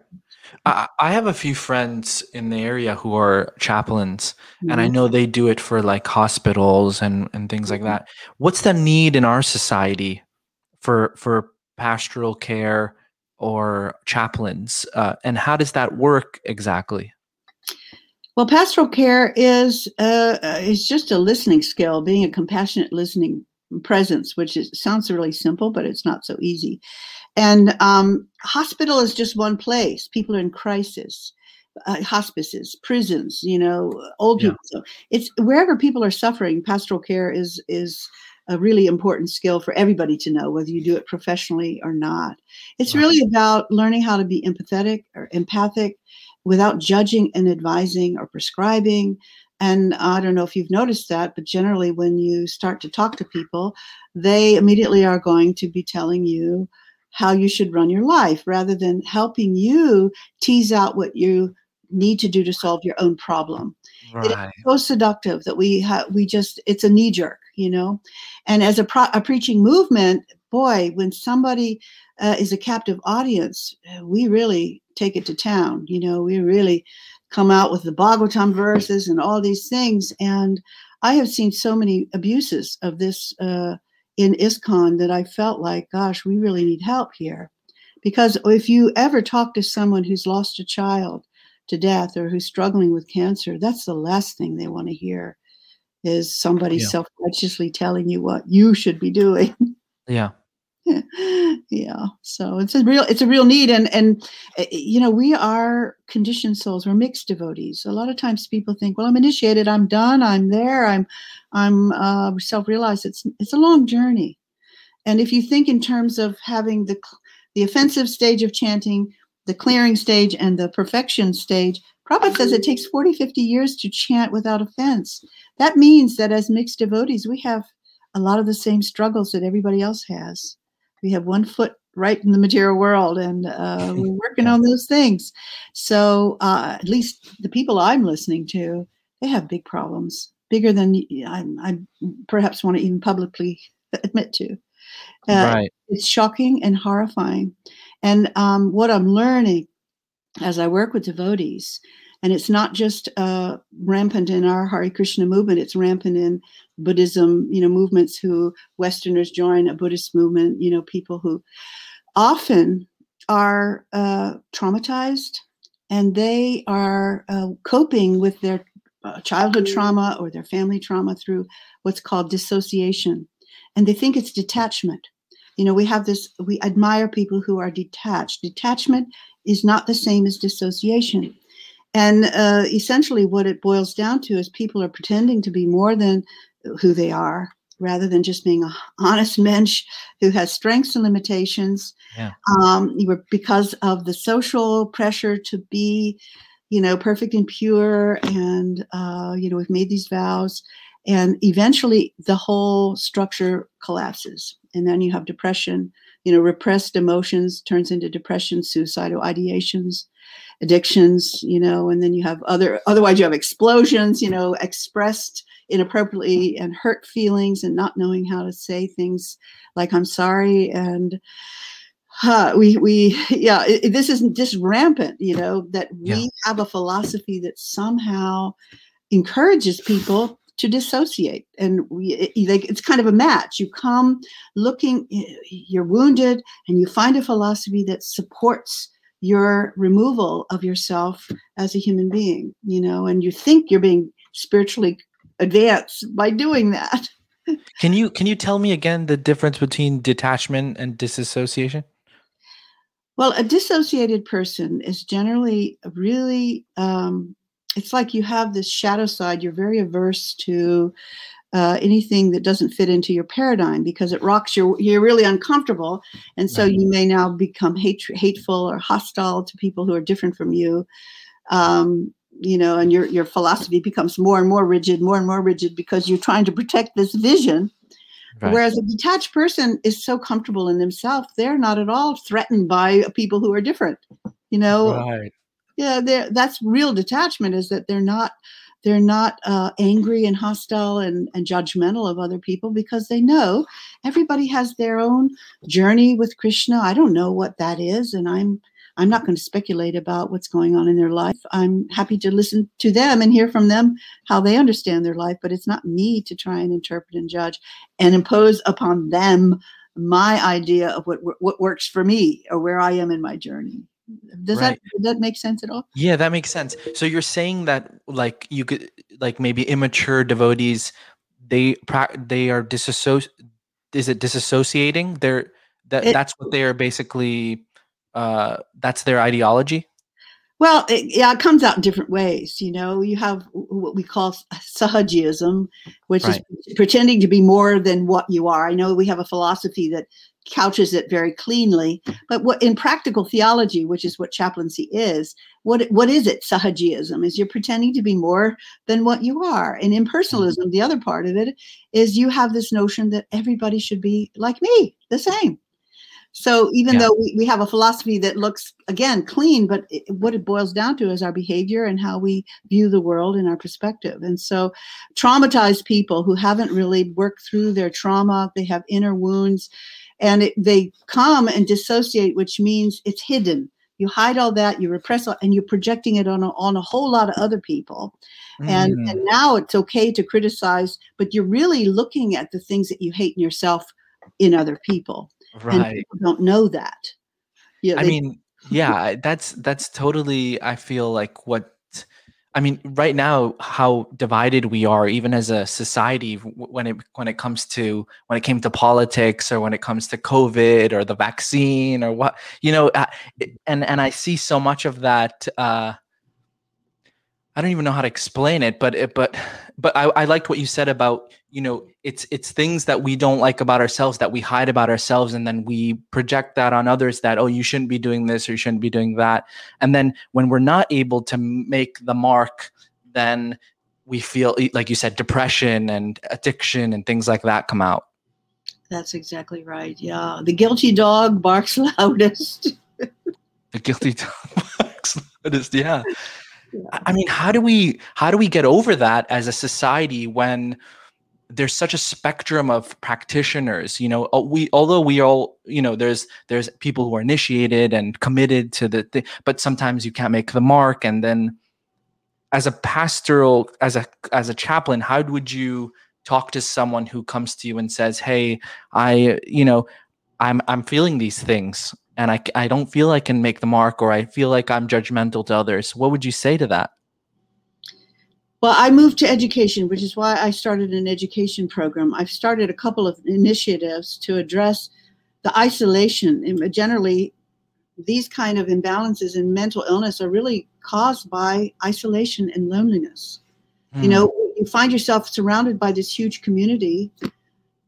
I, I have a few friends in the area who are chaplains, and I Mhm. know they do it for like hospitals and, and things like Mhm. that. What's the need in our society for for pastoral care or chaplains, uh, and how does that work exactly? Well, pastoral care is uh, uh, is just a listening skill, being a compassionate listening presence, which is, sounds really simple, but it's not so easy. And um, hospital is just one place. People are in crisis. Uh, hospices, prisons, you know, old Yeah. people. So it's wherever people are suffering. Pastoral care is is a really important skill for everybody to know, whether you do it professionally or not. It's Right. really about learning how to be empathetic or empathic without judging and advising or prescribing. And I don't know if you've noticed that, but generally, when you start to talk to people, they immediately are going to be telling you how you should run your life rather than helping you tease out what you need to do to solve your own problem. Right. so seductive that we ha- we just it's a knee jerk you know? And as a, pro- a preaching movement boy when somebody uh, is a captive audience uh, we really take it to town you know? We really come out with the bhagavatam verses and all these things. And i have seen so many abuses of this uh, in ISKCON that i felt like gosh we really need help here. Because if you ever talk to someone who's lost a child to death or who's struggling with cancer, that's the last thing they want to hear is somebody Yeah. self-righteously telling you what you should be doing. Yeah. yeah. So it's a real it's a real need and and uh, you know, we are conditioned souls, we're mixed devotees. A lot of times people think, well, I'm initiated, I'm done, I'm there, I'm I'm uh, self-realized it's it's a long journey. And if you think in terms of having the the offensive stage of chanting, the clearing stage, and the perfection stage, Prabhupada says it takes 40, 50 years to chant without offense. That means that as mixed devotees, we have a lot of the same struggles that everybody else has. We have one foot right in the material world, and uh, we're working on those things. So, uh, at least the people I'm listening to, they have big problems, bigger than I, I perhaps want to even publicly admit to. Uh, right. it's shocking and horrifying. And um, what I'm learning as I work with devotees, and it's not just uh, rampant in our Hare Krishna movement; it's rampant in Buddhism. You know, movements who Westerners join a Buddhist movement. You know, people who often are uh, traumatized, and they are uh, coping with their uh, childhood trauma or their family trauma through what's called dissociation, and they think it's detachment you know we have this we admire people who are detached detachment is not the same as dissociation and uh, essentially what it boils down to is people are pretending to be more than who they are rather than just being a honest mensch who has strengths and limitations. Yeah. Um, you were because of the social pressure to be, you know, perfect and pure, and uh, you know, we've made these vows, and eventually the whole structure collapses, and then you have depression. You know, repressed emotions turns into depression, suicidal ideations, addictions. You know, and then you have other. Otherwise, you have explosions. You know, expressed inappropriately and hurt feelings and not knowing how to say things like i'm sorry and uh, we we yeah it, this isn't just rampant you know that we Yeah. have a philosophy that somehow encourages people to dissociate. And we it, like it's kind of a match. You come looking you're wounded and you find a philosophy that supports your removal of yourself as a human being you know and you think you're being spiritually advanced by doing that. Can you can you tell me again the difference between detachment and disassociation? Well, a dissociated person is generally really, um, it's like you have this shadow side. You're very averse to uh, anything that doesn't fit into your paradigm because it rocks your, you're really uncomfortable. And so Right. you may now become hate, hateful or hostile to people who are different from you. Um, you know, and your, your philosophy becomes more and more rigid, more and more rigid because you're trying to protect this vision Right. Whereas a detached person is so comfortable in themselves, they're not at all threatened by people who are different. You know, right. Yeah, that's real detachment is that they're not they're not uh, angry and hostile and, and judgmental of other people because they know everybody has their own journey with Krishna. I don't know what that is, and I'm I'm not going to speculate about what's going on in their life. I'm happy to listen to them and hear from them how they understand their life, but it's not me to try and interpret and judge and impose upon them my idea of what what works for me or where I am in my journey. Does Right. that does that make sense at all? Yeah, that makes sense. So you're saying that like you could like maybe immature devotees they they are disassoci is it disassociating? They're that It- that's what they are basically uh that's their ideology? Well, it, yeah, it comes out in different ways. You know, you have what we call sahajiism, which Right. is pretending to be more than what you are. I know we have a philosophy that couches it very cleanly, but what in practical theology, which is what chaplaincy is, what what is it? Sahajiism is you're pretending to be more than what you are, and impersonalism, the other part of it, is you have this notion that everybody should be like me, the same. So even Yeah. though we, we have a philosophy that looks again clean, but it, what it boils down to is our behavior and how we view the world and our perspective. And so traumatized people who haven't really worked through their trauma, they have inner wounds, and it, they come and dissociate, which means it's hidden. You hide all that, you repress all, and you're projecting it on a, on a whole lot of other people. And, Mm, and now it's okay to criticize, but you're really looking at the things that you hate in yourself in other people and people don't know that. Yeah, I they- mean, yeah, that's that's totally. I feel like what I mean right now, how divided we are, even as a society, when it when it comes to when it came to politics or when it comes to COVID or the vaccine or what you know, uh, and and I see so much of that. Uh, I don't even know how to explain it, but it, but but I, I liked what you said about you know it's it's things that we don't like about ourselves that we hide about ourselves and then we project that on others that oh you shouldn't be doing this or you shouldn't be doing that and then when we're not able to make the mark then we feel like you said depression and addiction and things like that come out that's exactly right. Yeah, the guilty dog barks loudest. the guilty dog barks loudest. yeah I- mean, how do we how do we get over that as a society when there's such a spectrum of practitioners? You know, uh, we although we all you know there's there's people who are initiated and committed to the thing, but sometimes you can't make the mark. And then, as a pastoral as a as a chaplain, how would you talk to someone who comes to you and says, "Hey, I you know." I'm I'm feeling these things and I, I don't feel I can make the mark or I feel like I'm judgmental to others. What would you say to that? Well, I moved to education, which is why I started an education program. I've started a couple of initiatives to address the isolation. And generally, these kind of imbalances in mental illness are really caused by isolation and loneliness. Hmm. You know, you find yourself surrounded by this huge community,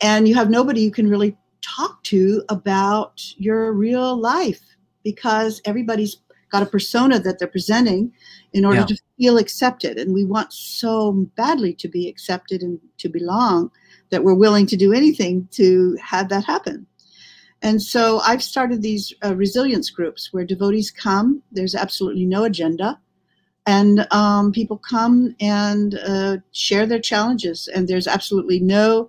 and you have nobody you can really talk to about your real life because everybody's got a persona that they're presenting in order Yeah. to feel accepted. And we want so badly to be accepted and to belong that we're willing to do anything to have that happen. And so i've started these uh, resilience groups where devotees come. There's absolutely no agenda. And um, people come and uh, share their challenges. And there's absolutely no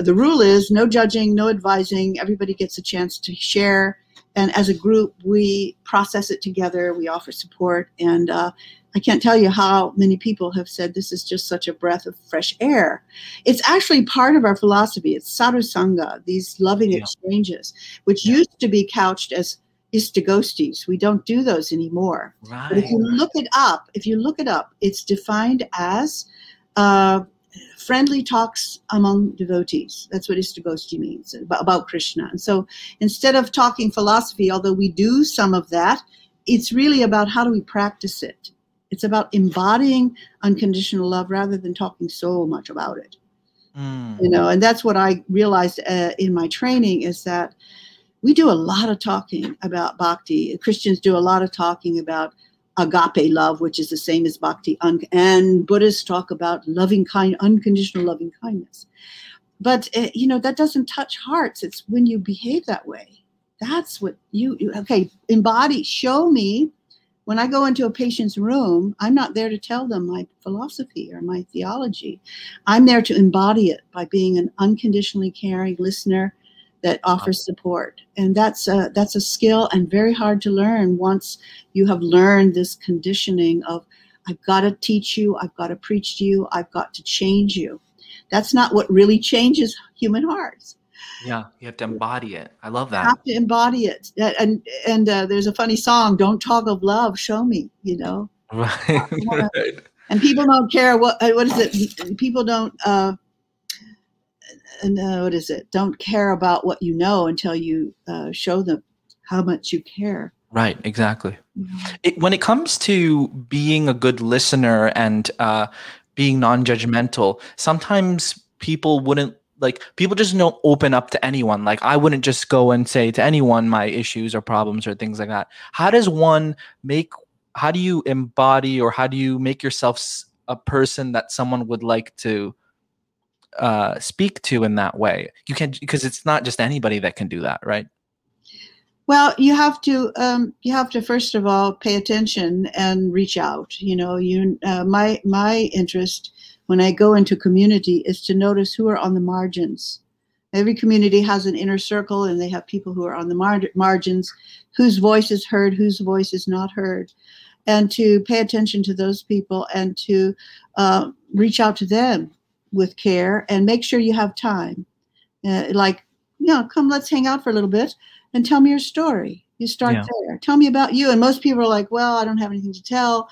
the rule is no judging no advising. Everybody gets a chance to share. And as a group we process it together. We offer support. And uh, i can't tell you how many people have said this is just such a breath of fresh air. It's actually part of our philosophy. It's sadhu sangha these loving Yeah. exchanges which Yeah. used to be couched as istagostis we don't do those anymore. Right. but if you look it up, if you look it up, it's defined as uh, friendly talks among devotees. That's what Istagosti means about, Krishna. And so instead of talking philosophy, although we do some of that, it's really about how do we practice it. It's about embodying unconditional love rather than talking so much about it Mm. you know and that's what i realized uh, in my training is that we do a lot of talking about bhakti christians do a lot of talking about agape love which is the same as bhakti un- and buddhists talk about loving kind unconditional loving kindness. But uh, you know that doesn't touch hearts. It's when you behave that way. That's what you, you okay embody show me. When i go into a patient's room i'm not there to tell them my philosophy or my theology. I'm there to embody it by being an unconditionally caring listener that offers support, and that's a, that's a skill and very hard to learn once you have learned this conditioning of I've got to teach you, I've got to preach to you, I've got to change you. That's not what really changes human hearts. Yeah, you have to embody it. I love that You have to embody it. And and uh, there's a funny song, "Don't talk of love, show me." You know, Right. wanna- right. and people don't care what what is it people don't uh uh, what is it don't care about what you know until you uh, show them how much you care Right, exactly. know? It, when it comes to being a good listener and uh, being non-judgmental, sometimes people wouldn't like people just don't open up to anyone. Like I wouldn't just go and say to anyone my issues or problems or things like that. How does one make? How do you embody or how do you make yourself a person that someone would like to uh, speak to in that way? You can't because it's not just anybody that can do that, right? well you have to um, you have to first of all pay attention and reach out you know you uh, my my interest when i go into community is to notice who are on the margins every community has an inner circle and they have people who are on the mar- margins whose voice is heard whose voice is not heard and to pay attention to those people and to uh, reach out to them with care and make sure you have time. Uh, like you know come let's hang out for a little bit and tell me your story. You start Yeah. there. Tell me about you. And most people are like well i don't have anything to tell.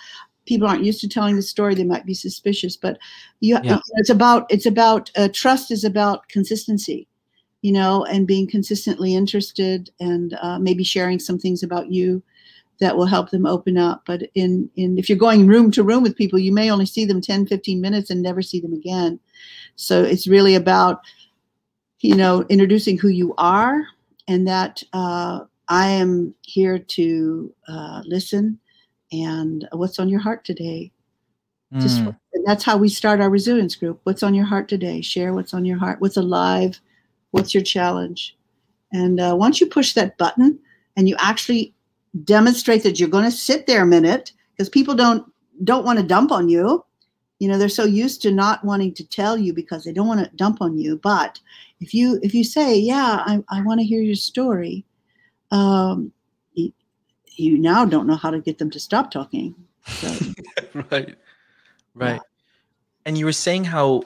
People aren't used to telling the story. They might be suspicious but you, Yeah. it's about it's about uh, trust is about consistency you know and being consistently interested and uh, maybe sharing some things about you that will help them open up. But in in if you're going room to room with people you may only see them 10 15 minutes and never see them again so it's really about you know introducing who you are and that uh, i am here to uh, listen and what's on your heart today. Just Mm, and that's how we start our resilience group. What's on your heart today? Share what's on your heart. What's alive? What's your challenge? And uh, once you push that button and you actually demonstrate that you're going to sit there a minute because people don't don't want to dump on you you know they're so used to not wanting to tell you because they don't want to dump on you but if you if you say yeah i, I want to hear your story um, you, you now don't know how to get them to stop talking so. Right right. And you were saying how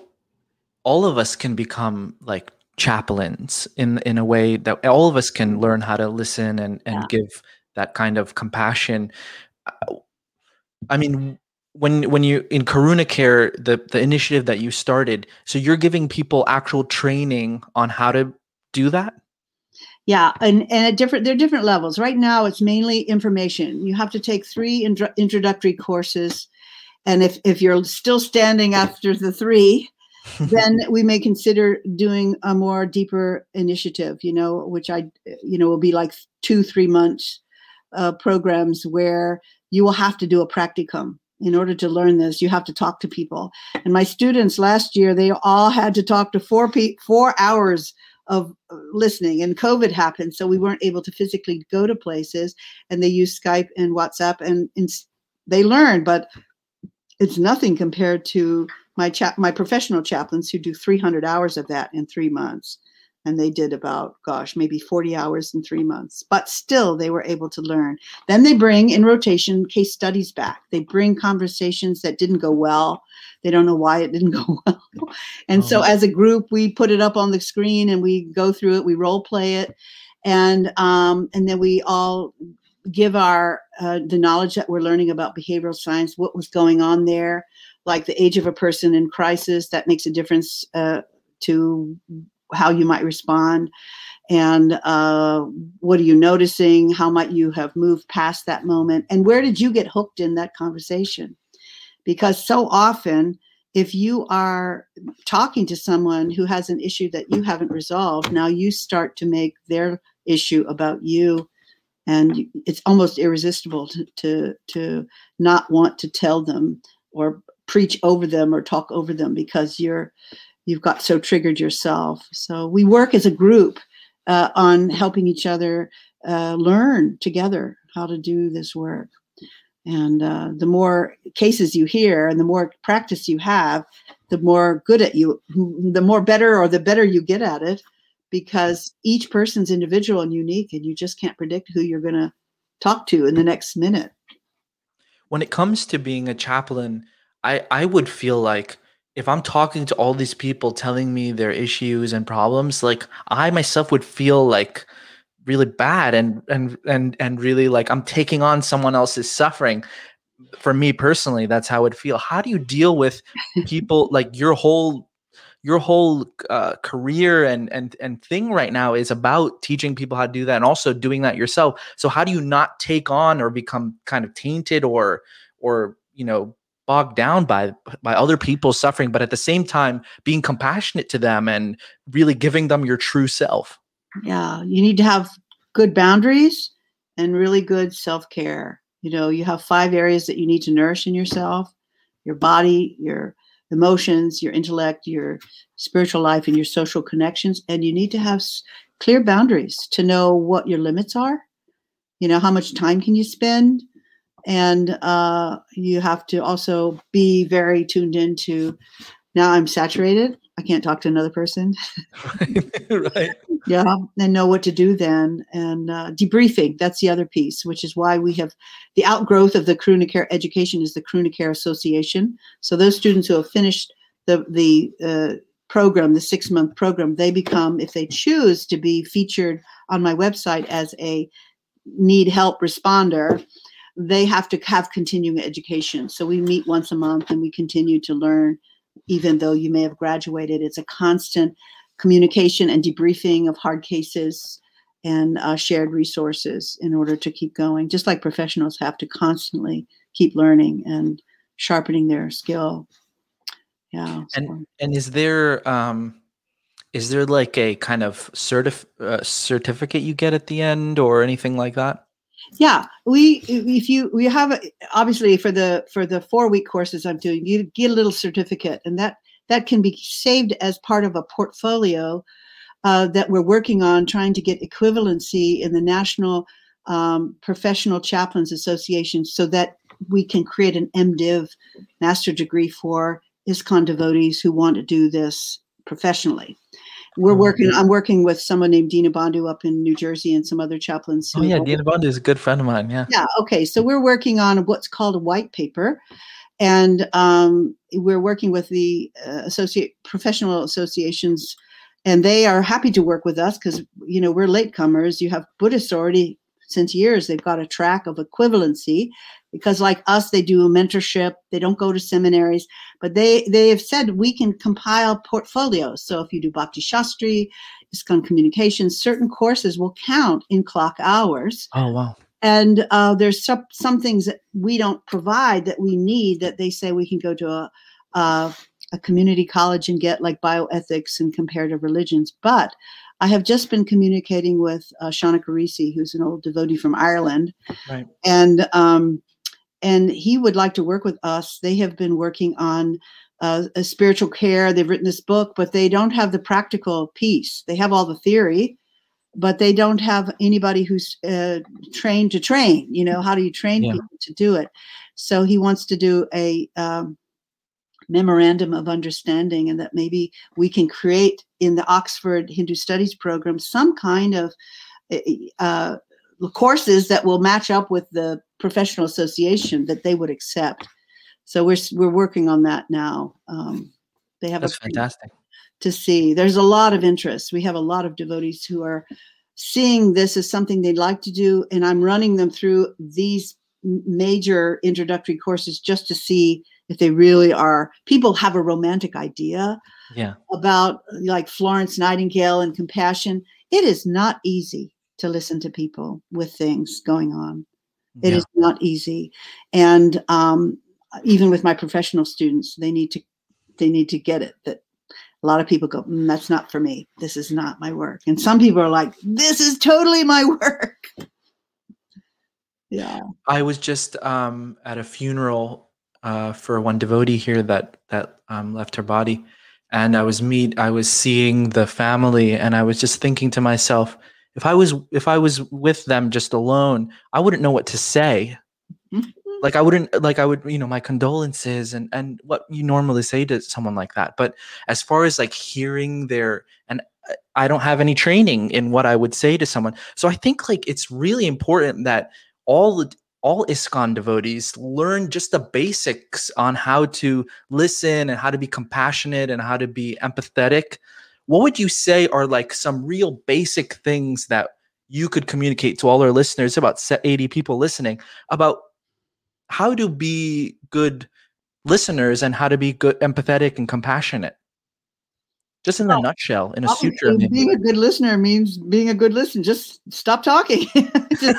all of us can become like chaplains in in a way that all of us can learn how to listen and and Yeah. give that kind of compassion. Uh, i mean when when you in karuna care the the initiative that you started so you're giving people actual training on how to do that Yeah, and and at different there are different levels. Right now, it's mainly information. You have to take three intro- introductory courses, and if if you're still standing after the three, then we may consider doing a more deeper initiative, you know, which I, you know, will be like two, three months uh, programs where you will have to do a practicum. In order to learn this, you have to talk to people. And my students last year, they all had to talk to four pe- four hours of uh, listening. And COVID happened, so we weren't able to physically go to places. And they used Skype and WhatsApp, and, and they learned. But it's nothing compared to my chap my professional chaplains who do 300 hours of that in three months and they did about gosh maybe 40 hours in three months but still they were able to learn. Then they bring in rotation case studies back. They bring conversations that didn't go well. They don't know why it didn't go well. And oh. so as a group we put it up on the screen and we go through it we role play it. And um, and then we all give our uh, the knowledge that we're learning about behavioral science what was going on there like the age of a person in crisis that makes a difference uh, to how you might respond and uh, what are you noticing? How might you have moved past that moment? And where did you get hooked in that conversation? Because so often if you are talking to someone who has an issue that you haven't resolved now you start to make their issue about you and it's almost irresistible to, to, to not want to tell them or preach over them or talk over them because you're you've got so triggered yourself. So we work as a group uh, on helping each other uh, learn together how to do this work. And uh, the more cases you hear and the more practice you have, the more good at you, the more better or the better you get at it, because each person's individual and unique, and you just can't predict who you're going to talk to in the next minute. When it comes to being a chaplain, I I would feel like if I'm talking to all these people telling me their issues and problems, like I myself would feel like really bad and and and and really like I'm taking on someone else's suffering. For me personally, that's how it feel. How do you deal with people like your whole your whole uh, career and and and thing right now is about teaching people how to do that and also doing that yourself. So how do you not take on or become kind of tainted or or you know bogged down by by other people's suffering but at the same time being compassionate to them and really giving them your true self. Yeah you need to have good boundaries and really good self-care. You know you have five areas that you need to nourish in yourself your body your emotions your intellect your spiritual life and your social connections and you need to have clear boundaries to know what your limits are. You know how much time can you spend and uh, you have to also be very tuned into now i'm saturated i can't talk to another person. Right. Yeah and know what to do then and uh, debriefing that's the other piece which is why we have the outgrowth of the Care education is the Care association. So those students who have finished the the uh, program the six month program they become if they choose to be featured on my website as a need help responder they have to have continuing education. So we meet once a month and we continue to learn, even though you may have graduated. It's a constant communication and debriefing of hard cases and uh, shared resources in order to keep going, just like professionals have to constantly keep learning and sharpening their skill. Yeah. And and is there um is there like a kind of certif- uh, certificate you get at the end or anything like that? Yeah we if you we have obviously for the for the four week courses i'm doing you get a little certificate and that that can be saved as part of a portfolio uh, that we're working on trying to get equivalency in the national um, professional chaplains association so that we can create an mdiv master degree for ISKCON devotees who want to do this professionally we're oh, working. I'm working with someone named Dina Bandhu up in New Jersey and some other chaplains. Oh yeah, Dina Bandhu is a good friend of mine. Yeah. Yeah. Okay. So we're working on what's called a white paper, and um, we're working with the uh, associate professional associations, and they are happy to work with us because you know we're latecomers. You have Buddhists already since years. They've got a track of equivalency, because like us they do a mentorship they don't go to seminaries but they they have said we can compile portfolios so if you do bhakti shastri ISKCON communications certain courses will count in clock hours oh wow and uh, there's some, some things that we don't provide that we need that they say we can go to a, a a community college and get like bioethics and comparative religions. But I have just been communicating with uh, Shaunaka Rishi, who's an old devotee from Ireland, Right. and um, and he would like to work with us. They have been working on uh, a spiritual care. They've written this book, but they don't have the practical piece. They have all the theory, but they don't have anybody who's uh, trained to train. You know, how do you train Yeah. people to do it? So he wants to do a um, memorandum of understanding, and that maybe we can create in the Oxford Hindu Studies program some kind of uh, courses that will match up with the professional association that they would accept. So we're we're working on that now. Um, they have That's a fantastic. to see. There's a lot of interest. We have a lot of devotees who are seeing this as something they'd like to do, and I'm running them through these major introductory courses just to see if they really are. People have a romantic idea Yeah. about like Florence Nightingale and compassion. It is not easy to listen to people with things going on. It yeah. is not easy, and um, even with my professional students, they need to they need to get it that a lot of people go, "Mm, "That's not for me. This is not my work," and some people are like, "This is totally my work." Yeah. I was just um, at a funeral uh, for one devotee here that that um, left her body, and I was meet. I was seeing the family, and I was just thinking to myself, if I was if I was with them just alone, I wouldn't know what to say. Mm-hmm. Like I wouldn't like I would you know my condolences and and what you normally say to someone like that. But as far as like hearing their and I- I don't have any training in what I would say to someone, so I think like it's really important that all the all ISKCON devotees learn just the basics on how to listen and how to be compassionate and how to be empathetic. What would you say are like some real basic things that you could communicate to all our listeners about 80 people listening about how to be good listeners and how to be good empathetic and compassionate? Just in a nutshell, in a suture. being a good listener means being a good listener. Just stop talking. Just.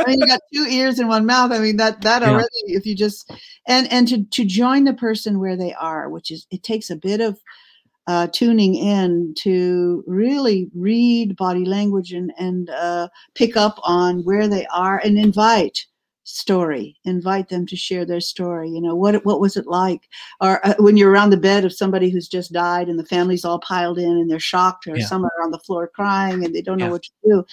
I mean, you got two ears and one mouth. I mean, that that Yeah. already. If you just and and to to join the person where they are, which is it takes a bit of uh, tuning in to really read body language and and uh, pick up on where they are and invite story invite them to share their story you know what what was it like? Or uh, when you're around the bed of somebody who's just died and the family's all piled in and they're shocked or Yeah. some are on the floor crying and they don't know what to do.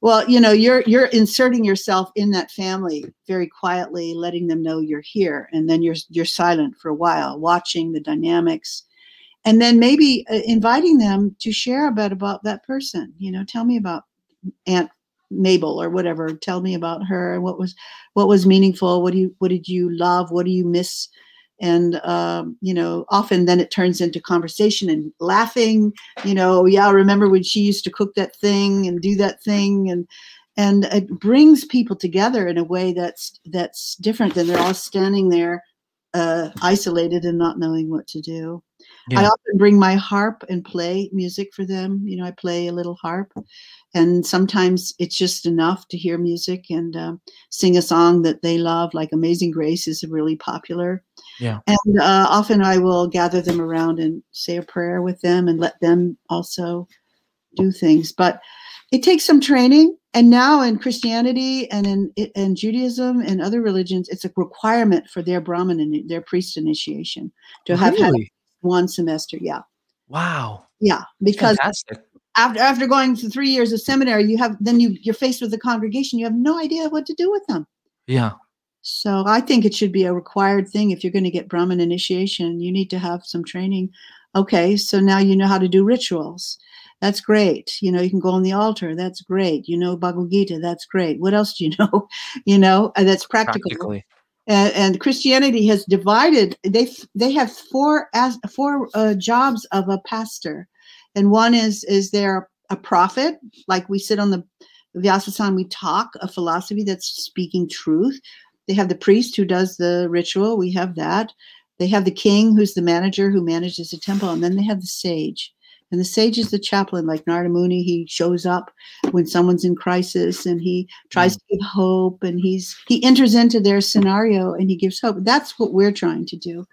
Well you know you're you're inserting yourself in that family very quietly letting them know you're here and then you're you're silent for a while watching the dynamics. And then maybe uh, inviting them to share a bit about that person you know tell me about aunt mabel or whatever tell me about her and what was what was meaningful what do you what did you love what do you miss? And um, you know often then it turns into conversation and laughing you know yeah remember when she used to cook that thing and do that thing? And and it brings people together in a way that's that's different than they're all standing there uh, isolated and not knowing what to do I often bring my harp and play music for them. You know, I play a little harp, and sometimes it's just enough to hear music and um, sing a song that they love, like Amazing Grace is really popular. Yeah. And uh, often I will gather them around and say a prayer with them and let them also do things. But it takes some training. And now in Christianity and in in Judaism and other religions, it's a requirement for their Brahmin and their priest initiation to have had Really? One semester. Yeah. Wow. Yeah. Because Fantastic. after after going through three years of seminary, you have then you you're faced with a congregation, you have no idea what to do with them. Yeah. So I think it should be a required thing if you're going to get Brahmin initiation, you need to have some training. Okay, so now you know how to do rituals. That's great. You know, you can go on the altar. That's great. You know Bhagavad Gita. That's great. What else do you know? you know, uh, that's practical Practically. And, and Christianity has divided. They they have four as four uh, jobs of a pastor, and one is is there a prophet, like we sit on the Vyasasan, we talk a philosophy that's speaking truth. They have the priest who does the ritual. We have that. They have the king who's the manager who manages the temple, and then they have the sage. And the sage is the chaplain, like Narada Muni. He shows up when someone's in crisis and he tries to give hope and he's he enters into their scenario and he gives hope. That's what we're trying to do.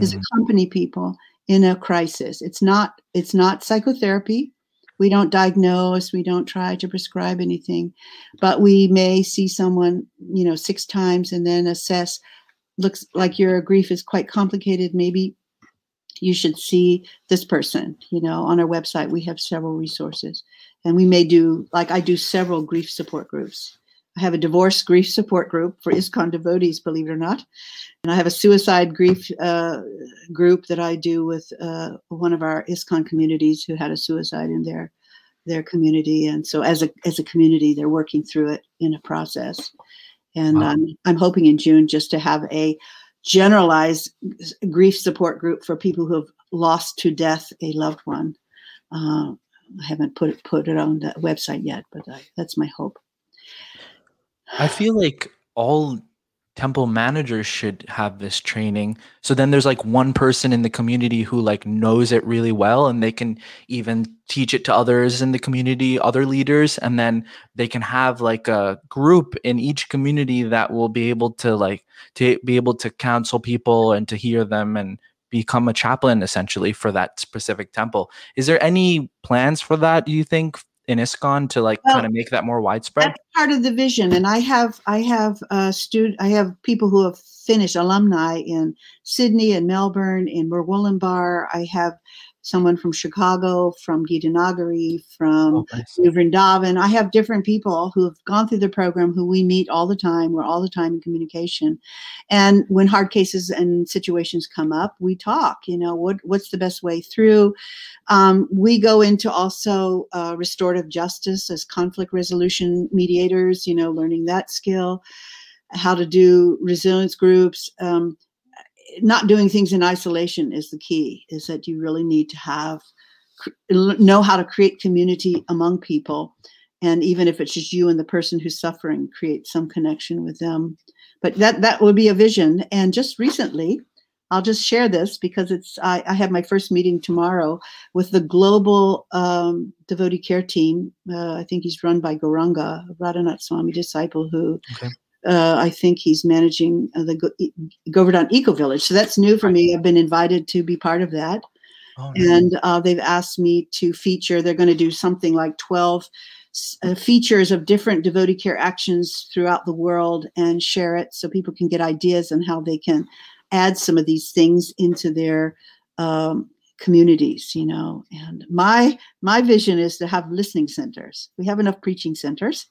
is Mm. accompany people in a crisis. It's not it's not psychotherapy. We don't diagnose, we don't try to prescribe anything, but we may see someone, you know, six times and then assess looks like your grief is quite complicated. Maybe you should see this person. You know, on our website we have several resources. And we may do like I do several grief support groups. I have a divorce grief support group for ISKCON devotees, believe it or not. And I have a suicide grief uh, group that I do with uh, one of our ISKCON communities who had a suicide in their their community. And so as a as a community, they're working through it in a process. And Wow. I'm I'm hoping in June just to have a generalized grief support group for people who have lost to death a loved one. Uh, I haven't put it put it on the website yet, but I, that's my hope. I feel like all temple managers should have this training. So then there's like one person in the community who like knows it really well and they can even teach it to others in the community, other leaders and then they can have like a group in each community that will be able to like to be able to counsel people and to hear them and become a chaplain essentially for that specific temple. Is there any plans for that do you think in ISKCON to like Well, kind of make that more widespread? That's part of the vision, and I have I have uh, stud I have people who have finished alumni in Sydney and Melbourne, in Murwillumbah. I have someone from Chicago, from Gitanagari, from Oh, nice. New Vrindavan. I have different people who have gone through the program who we meet all the time. We're all the time in communication. And when hard cases and situations come up, we talk, you know, what, what's the best way through? Um, we go into also uh, restorative justice as conflict resolution mediators, you know, learning that skill, how to do resilience groups. Um, not doing things in isolation is the key, is that you really need to have know how to create community among people. And even if it's just you and the person who's suffering create some connection with them. But that that would be a vision. And just recently i'll just share this because it's i, I have my first meeting tomorrow with the global um, devotee care team. Uh, i think he's run by Gauranga radhanath swami disciple who Okay. Uh, I think he's managing uh, the Go- E- Govardhan Eco Village. So that's new for me. I've been invited to be part of that Oh, nice. and uh, they've asked me to feature they're going to do something like 12 uh, features of different devotee care actions throughout the world and share it so people can get ideas on how they can add some of these things into their um, communities you know and my my vision is to have listening centers we have enough preaching centers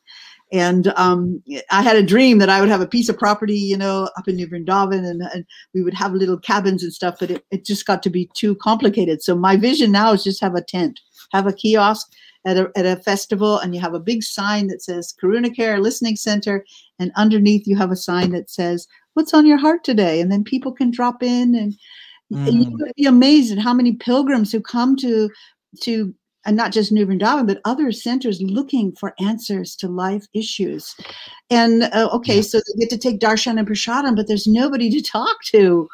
and um, I had a dream that I would have a piece of property, you know, up in New Vrindavan, and, and we would have little cabins and stuff. But it, it just got to be too complicated. So my vision now is just have a tent, have a kiosk at a at a festival, and you have a big sign that says Karuna Care Listening Center, and underneath you have a sign that says What's on your heart today, and then people can drop in, and Mm. would be amazed at how many pilgrims who come to to and not just New Vrindavan, but other centers looking for answers to life issues. And uh, okay, Yeah. so they get to take darshan and prasadam, but there's nobody to talk to.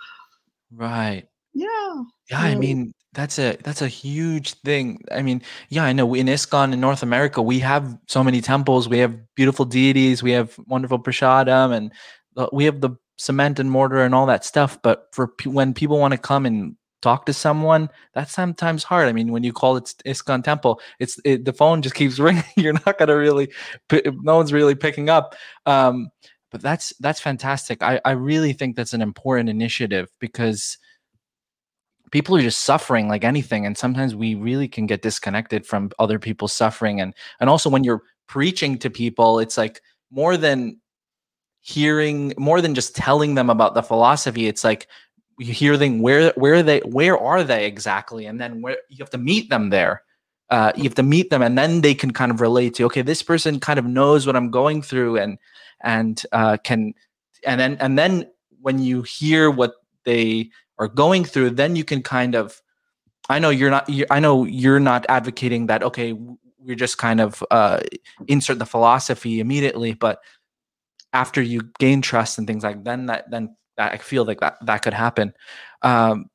Right. Yeah. Yeah, I mean that's a that's a huge thing. I mean, yeah, I know in ISKCON in North America we have so many temples, we have beautiful deities, we have wonderful prasadam, and we have the cement and mortar and all that stuff. But for when people want to come and talk to someone, that's sometimes hard. I mean, when you call it ISKCON temple, it's it, the phone just keeps ringing. You're not gonna really, no one's really picking up. Um, but that's that's fantastic. I I really think that's an important initiative because people are just suffering like anything and sometimes we really can get disconnected from other people's suffering and and also when you're preaching to people it's like more than hearing more than just telling them about the philosophy it's like you hear them where where they where are they exactly? And then where you have to meet them there. Uh, you have to meet them and then they can kind of relate to okay this person kind of knows what i'm going through and and uh, can and then and then when you hear what they are going through then you can kind of i know you're not You're, i know you're not advocating that okay we're just kind of uh, insert the philosophy immediately but after you gain trust and things like then that then i feel like that that could happen. Um,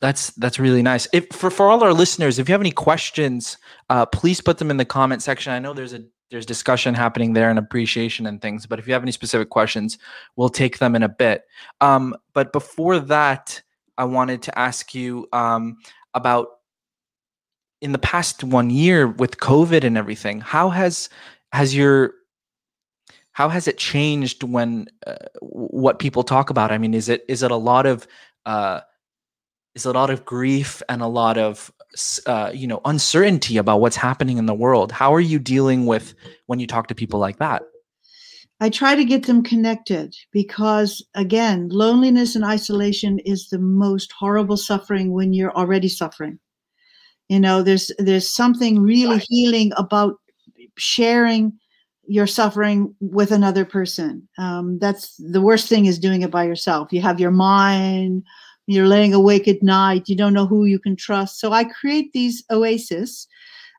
that's that's really nice. If for, for all our listeners if you have any questions uh, please put them in the comment section. I know there's a there's discussion happening there and appreciation and things but if you have any specific questions we'll take them in a bit. Um, but before that I wanted to ask you um, about in the past one year with COVID and everything. How has has your how has it changed when uh, what people talk about? I mean, is it is it a lot of uh, is a lot of grief and a lot of uh, you know uncertainty about what's happening in the world? How are you dealing with when you talk to people like that? I try to get them connected because, again, loneliness and isolation is the most horrible suffering when you're already suffering. You know, there's there's something really healing about sharing your suffering with another person. Um, that's the worst thing is doing it by yourself. You have your mind, you're laying awake at night, you don't know who you can trust. So I create these oases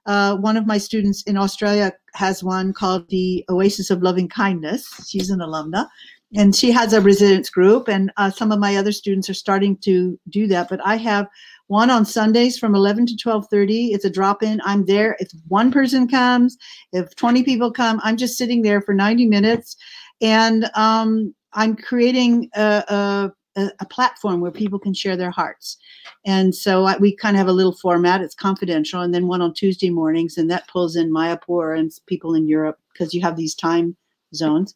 uh, one of my students in Australia has one called the Oasis of Loving Kindness. She's an alumna, and she has a resilience group. And uh, some of my other students are starting to do that. But I have one on Sundays from 11 to 12:30. It's a drop-in. I'm there. If one person comes, if 20 people come, I'm just sitting there for 90 minutes, and um, I'm creating a, a a, platform where people can share their hearts. And so I, we kind of have a little format. It's confidential, and then one on Tuesday mornings, and that pulls in Mayapur and people in Europe because you have these time zones.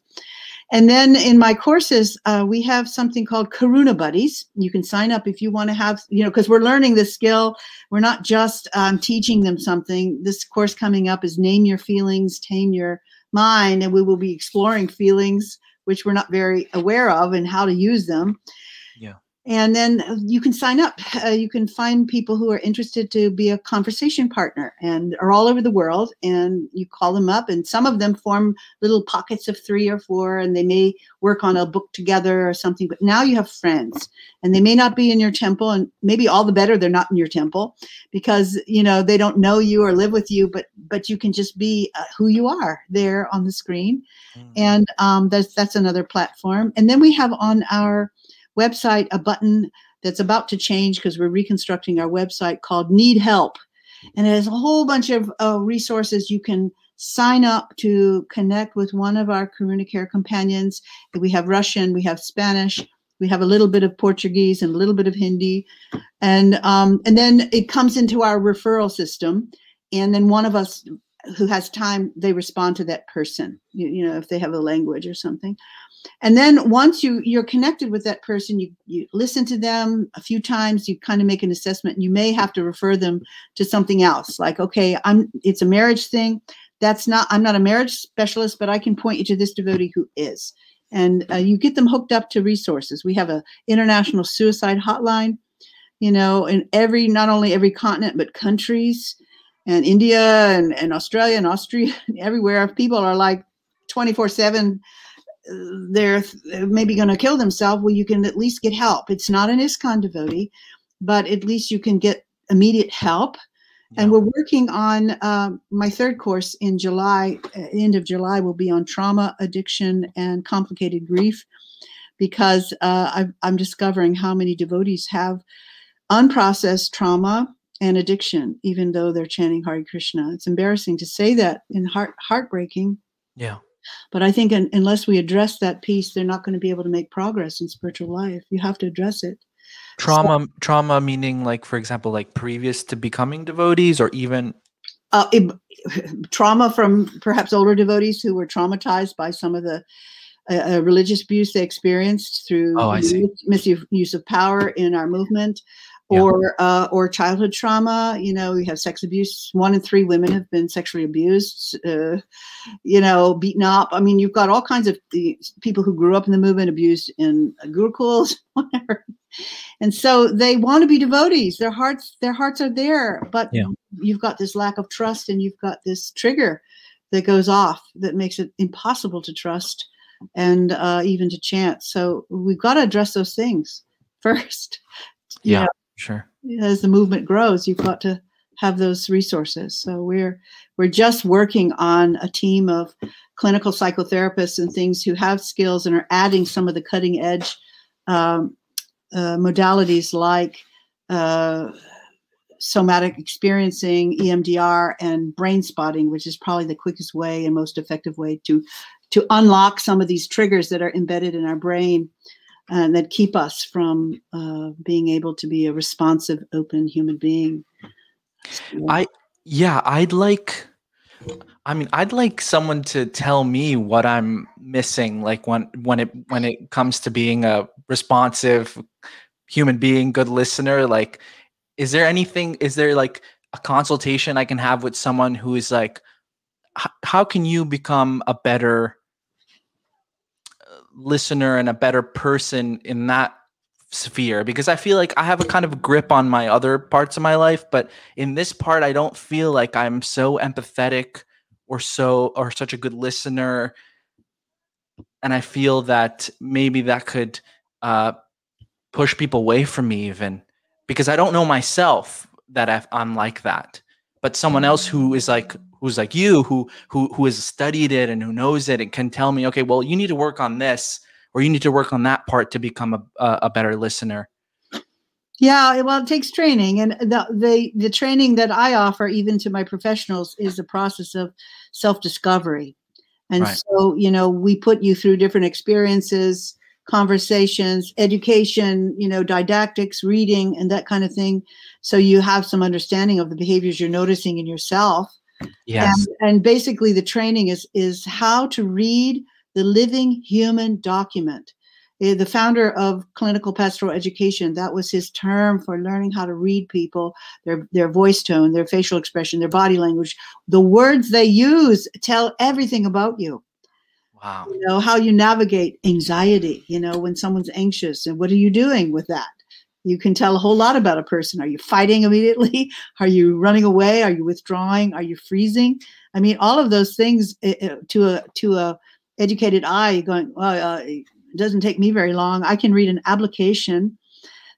And then in my courses, uh, we have something called Karuna Buddies. You can sign up if you want to have, you know, because we're learning this skill. We're not just um, teaching them something. This course coming up is Name Your Feelings, Tame Your Mind, and we will be exploring feelings which we're not very aware of and how to use them and then you can sign up. Uh, you can find people who are interested to be a conversation partner and are all over the world and you call them up and some of them form little pockets of three or four and they may work on a book together or something but now you have friends and they may not be in your temple and maybe all the better they're not in your temple because you know they don't know you or live with you but but you can just be uh, who you are there on the screen. Mm. and um, that's that's another platform. And then we have on our website a button that's about to change because we're reconstructing our website called Need Help. And it has a whole bunch of uh, resources you can sign up to connect with one of our Karuna Care companions. We have Russian, we have Spanish, we have a little bit of Portuguese and a little bit of Hindi. And, um, and then it comes into our referral system. And then one of us who has time, they respond to that person, you, you know, if they have a language or something and then once you you're connected with that person you you listen to them a few times you kind of make an assessment and you may have to refer them to something else like okay i'm it's a marriage thing. That's not i'm not a marriage specialist but i can point you to this devotee who is. And uh, you get them hooked up to resources. We have a international suicide hotline you know in every not only every continent but countries and india and, and australia and austria everywhere. People are like 24 7 they're maybe going to kill themselves, well, you can at least get help. It's not an ISKCON devotee, but at least you can get immediate help. Yeah. And we're working on uh, my third course in July, uh, end of July, will be on trauma, addiction, and complicated grief, because uh, I'm discovering how many devotees have unprocessed trauma and addiction, even though they're chanting Hare Krishna. It's embarrassing to say that and heart heartbreaking. Yeah. But I think un- unless we address that piece, they're not going to be able to make progress in spiritual life. You have to address it. Trauma, so, trauma meaning like, for example, like previous to becoming devotees, or even uh, it, trauma from perhaps older devotees who were traumatized by some of the uh, uh religious abuse they experienced through oh, misuse of power in our movement yeah. or uh, or childhood trauma. You know, we have sex abuse. One in three women have been sexually abused. Uh, you know, beaten up. I mean, you've got all kinds of the people who grew up in the movement abused in gurukuls, whatever. And so they want to be devotees. Their hearts, their hearts are there, but yeah. you've got this lack of trust, and you've got this trigger that goes off that makes it impossible to trust and uh, even to chant. So we've got to address those things first. Yeah. Know, Sure. As the movement grows, you've got to have those resources. So we're we're just working on a team of clinical psychotherapists and things who have skills and are adding some of the cutting edge um, uh, modalities like uh, somatic experiencing, EMDR, and brain spotting, which is probably the quickest way and most effective way to to unlock some of these triggers that are embedded in our brain and that keep us from uh, being able to be a responsive, open human being. I yeah, I'd like I mean, I'd like someone to tell me what I'm missing like when when it when it comes to being a responsive human being, good listener, like is there anything is there like a consultation I can have with someone who is like how can you become a better listener and a better person in that sphere because I feel like I have a kind of grip on my other parts of my life, but in this part, I don't feel like I'm so empathetic or so or such a good listener. And I feel that maybe that could uh, push people away from me, even because I don't know myself that I'm like that. But someone else who is like who's like you who who who has studied it and who knows it and can tell me okay well you need to work on this or you need to work on that part to become a, a better listener. Yeah well it takes training and the, the the training that i offer even to my professionals is a process of self-discovery. And right. so you know we put you through different experiences conversations education you know didactics reading and that kind of thing. So you have some understanding of the behaviors you're noticing in yourself Yes. And, and basically, the training is is how to read the living human document. Eh, the founder of clinical pastoral education, that was his term for learning how to read people, their their voice tone, their facial expression, their body language. The words they use tell everything about you. Wow. You know, how you navigate anxiety, you know, when someone's anxious and what are you doing with that? You can tell a whole lot about a person. Are you fighting immediately? Are you running away? Are you withdrawing? Are you freezing? I mean, all of those things uh, to a to a educated eye going. Well, uh, it doesn't take me very long. I can read an application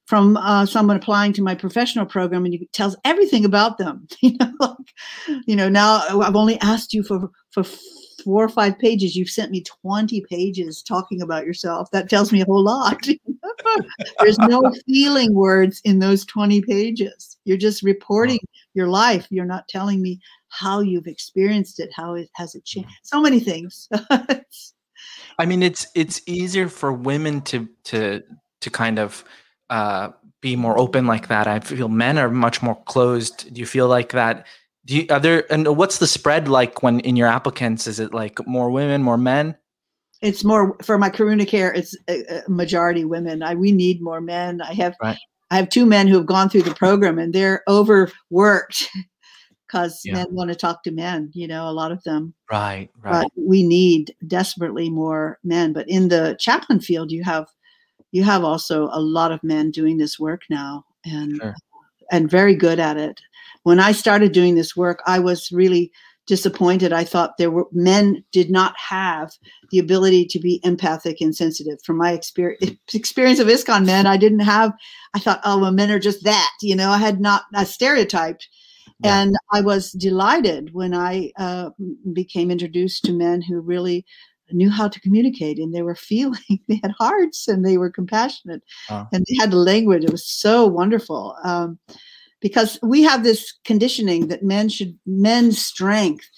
from uh, someone applying to my professional program, and it tells everything about them. you know, like, you know. Now I've only asked you for for four or five pages. You've sent me twenty pages talking about yourself. That tells me a whole lot. There's no feeling words in those 20 pages. You're just reporting your life. You're not telling me how you've experienced it, how it has it changed. So many things. I mean, it's it's easier for women to to to kind of uh, be more open like that. I feel men are much more closed. Do you feel like that? Do you are there and what's the spread like when in your applicants? Is it like more women, more men? It's more for my Karuna care. It's a, majority women. I we need more men. I have right. I have two men who have gone through the program and they're overworked because yeah. men want to talk to men. You know, a lot of them. Right, right. But we need desperately more men. But in the chaplain field, you have you have also a lot of men doing this work now, and sure. and very good at it. When I started doing this work, I was really disappointed. I thought there were men did not have the ability to be empathic and sensitive. From my experience, experience of ISKCON men, I didn't have. I thought, oh, well, men are just that. You know, I had not a stereotyped. Yeah. And I was delighted when I uh, became introduced to men who really knew how to communicate and they were feeling they had hearts and they were compassionate and they had the language it was so wonderful um, because we have this conditioning that men should men's strength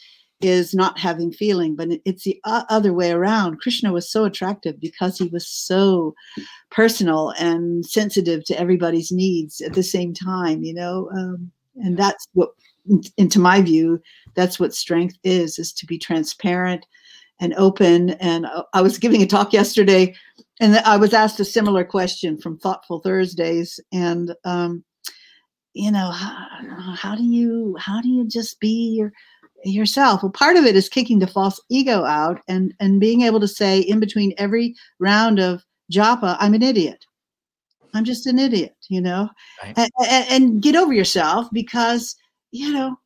is not having feeling but it's the other way around. Krishna was so attractive because he was so personal and sensitive to everybody's needs at the same time you know um, and that's what into my view that's what strength is is to be transparent and open. And i was giving a talk yesterday and i was asked a similar question from thoughtful thursdays and um, you know how, how do you how do you just be your yourself? Well part of it is kicking the false ego out and and being able to say in between every round of japa i'm an idiot. I'm just an idiot you know? Right. and, and, and get over yourself because you know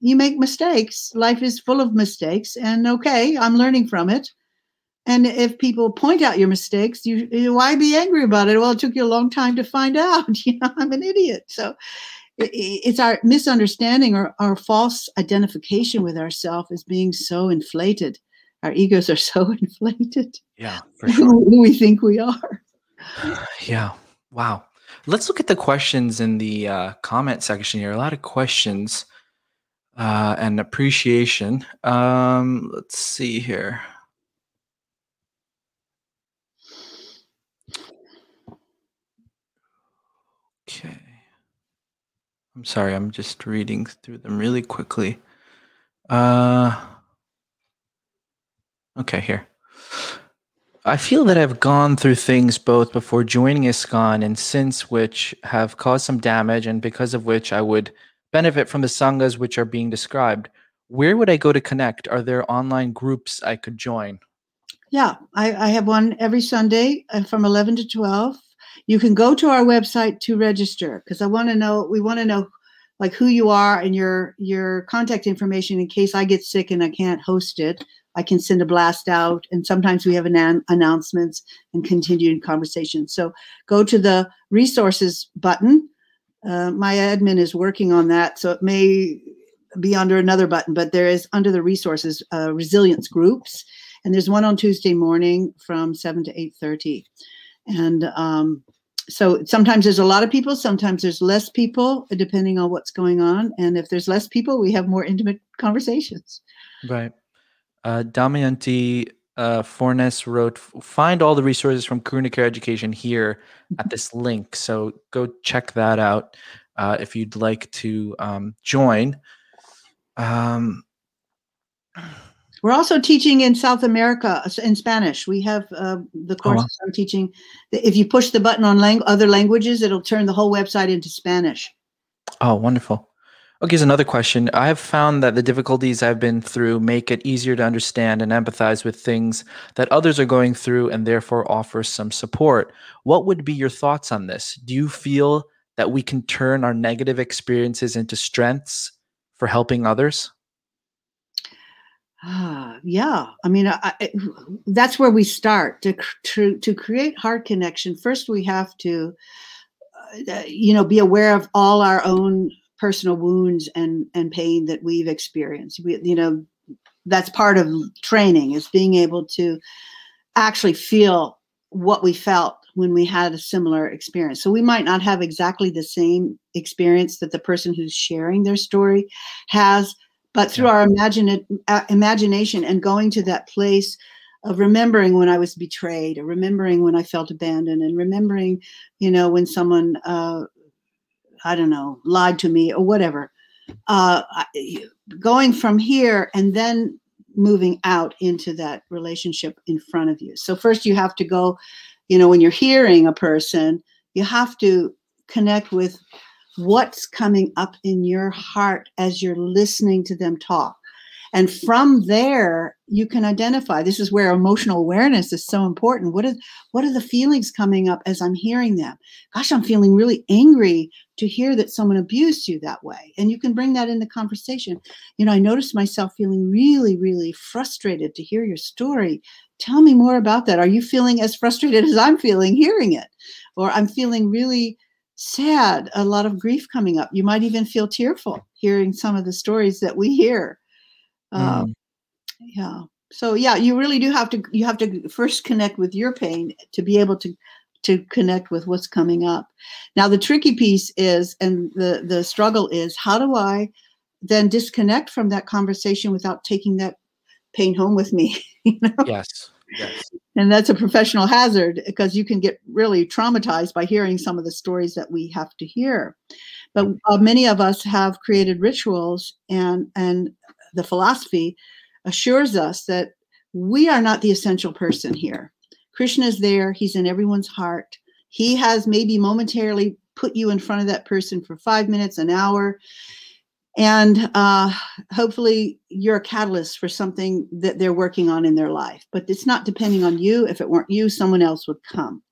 you make mistakes. Life is full of mistakes and okay i'm learning from it and if people point out your mistakes, you, you, why be angry about it? Well, it took you a long time to find out. You know, I'm an idiot. So it, it's our misunderstanding or our false identification with ourselves as being so inflated. Our egos are so inflated. Yeah, for sure. Who we think we are. Yeah. Wow. Let's look at the questions in the uh, comment section here. A lot of questions uh, and appreciation. Um, let's see here. Okay. I'm sorry, I'm just reading through them really quickly. Uh, okay, here. I feel that I've gone through things both before joining ISKCON and since which have caused some damage and because of which I would benefit from the sanghas which are being described. Where would I go to connect? Are there online groups I could join? Yeah, I, I have one every Sunday uh, from 11 to 12. You can go to our website to register because I want to know, we want to know like who you are and your your contact information in case I get sick and I can't host it. I can send a blast out, and sometimes we have an- announcements and continued conversations. So go to the resources button. Uh, my admin is working on that, so it may be under another button, but there is under the resources uh, resilience groups, and there's one on Tuesday morning from seven to eight thirty, and um, so sometimes there's a lot of people, sometimes there's less people, depending on what's going on. And if there's less people, we have more intimate conversations. Right. Uh, Damayanti uh, Fornes wrote, find all the resources from Karuna Care Education here at this link. So go check that out uh, if you'd like to um, join. Um, we're also teaching in South America in Spanish. We have uh, the courses oh. I'm teaching. If you push the button on lang- other languages, it'll turn the whole website into Spanish. Oh, wonderful. Okay, here's another question. I have found that the difficulties I've been through make it easier to understand and empathize with things that others are going through and therefore offer some support. What would be your thoughts on this? Do you feel that we can turn our negative experiences into strengths for helping others? Ah, yeah. I mean, I, I, that's where we start to, to to create heart connection. First, we have to, uh, you know, be aware of all our own personal wounds and and pain that we've experienced. We, you know, that's part of training is being able to actually feel what we felt when we had a similar experience. So we might not have exactly the same experience that the person who's sharing their story has but through our imagine, uh, imagination and going to that place of remembering when I was betrayed, or remembering when I felt abandoned, and remembering, you know, when someone, uh, I don't know, lied to me or whatever. Uh, going from here and then moving out into that relationship in front of you. So first you have to go, you know, when you're hearing a person, you have to connect with what's coming up in your heart as you're listening to them talk. And from there, you can identify. This is where emotional awareness is so important. What are what are the feelings coming up as I'm hearing them? Gosh, I'm feeling really angry to hear that someone abused you that way. And you can bring that in the conversation. You know, I noticed myself feeling really, really frustrated to hear your story. Tell me more about that. Are you feeling as frustrated as I'm feeling hearing it? Or I'm feeling really sad, a lot of grief coming up. You might even feel tearful hearing some of the stories that we hear. Um, mm. yeah. So yeah, you really do have to you have to first connect with your pain to be able to to connect with what's coming up. Now the tricky piece is and the the struggle is how do I then disconnect from that conversation without taking that pain home with me? you know? Yes. Yes. And that's a professional hazard because you can get really traumatized by hearing some of the stories that we have to hear. But uh, many of us have created rituals, and and the philosophy assures us that we are not the essential person here. Krishna is there; he's in everyone's heart. He has maybe momentarily put you in front of that person for five minutes, an hour, and uh, hopefully you're a catalyst for something that they're working on in their life but it's not depending on you. If it weren't you someone else would come.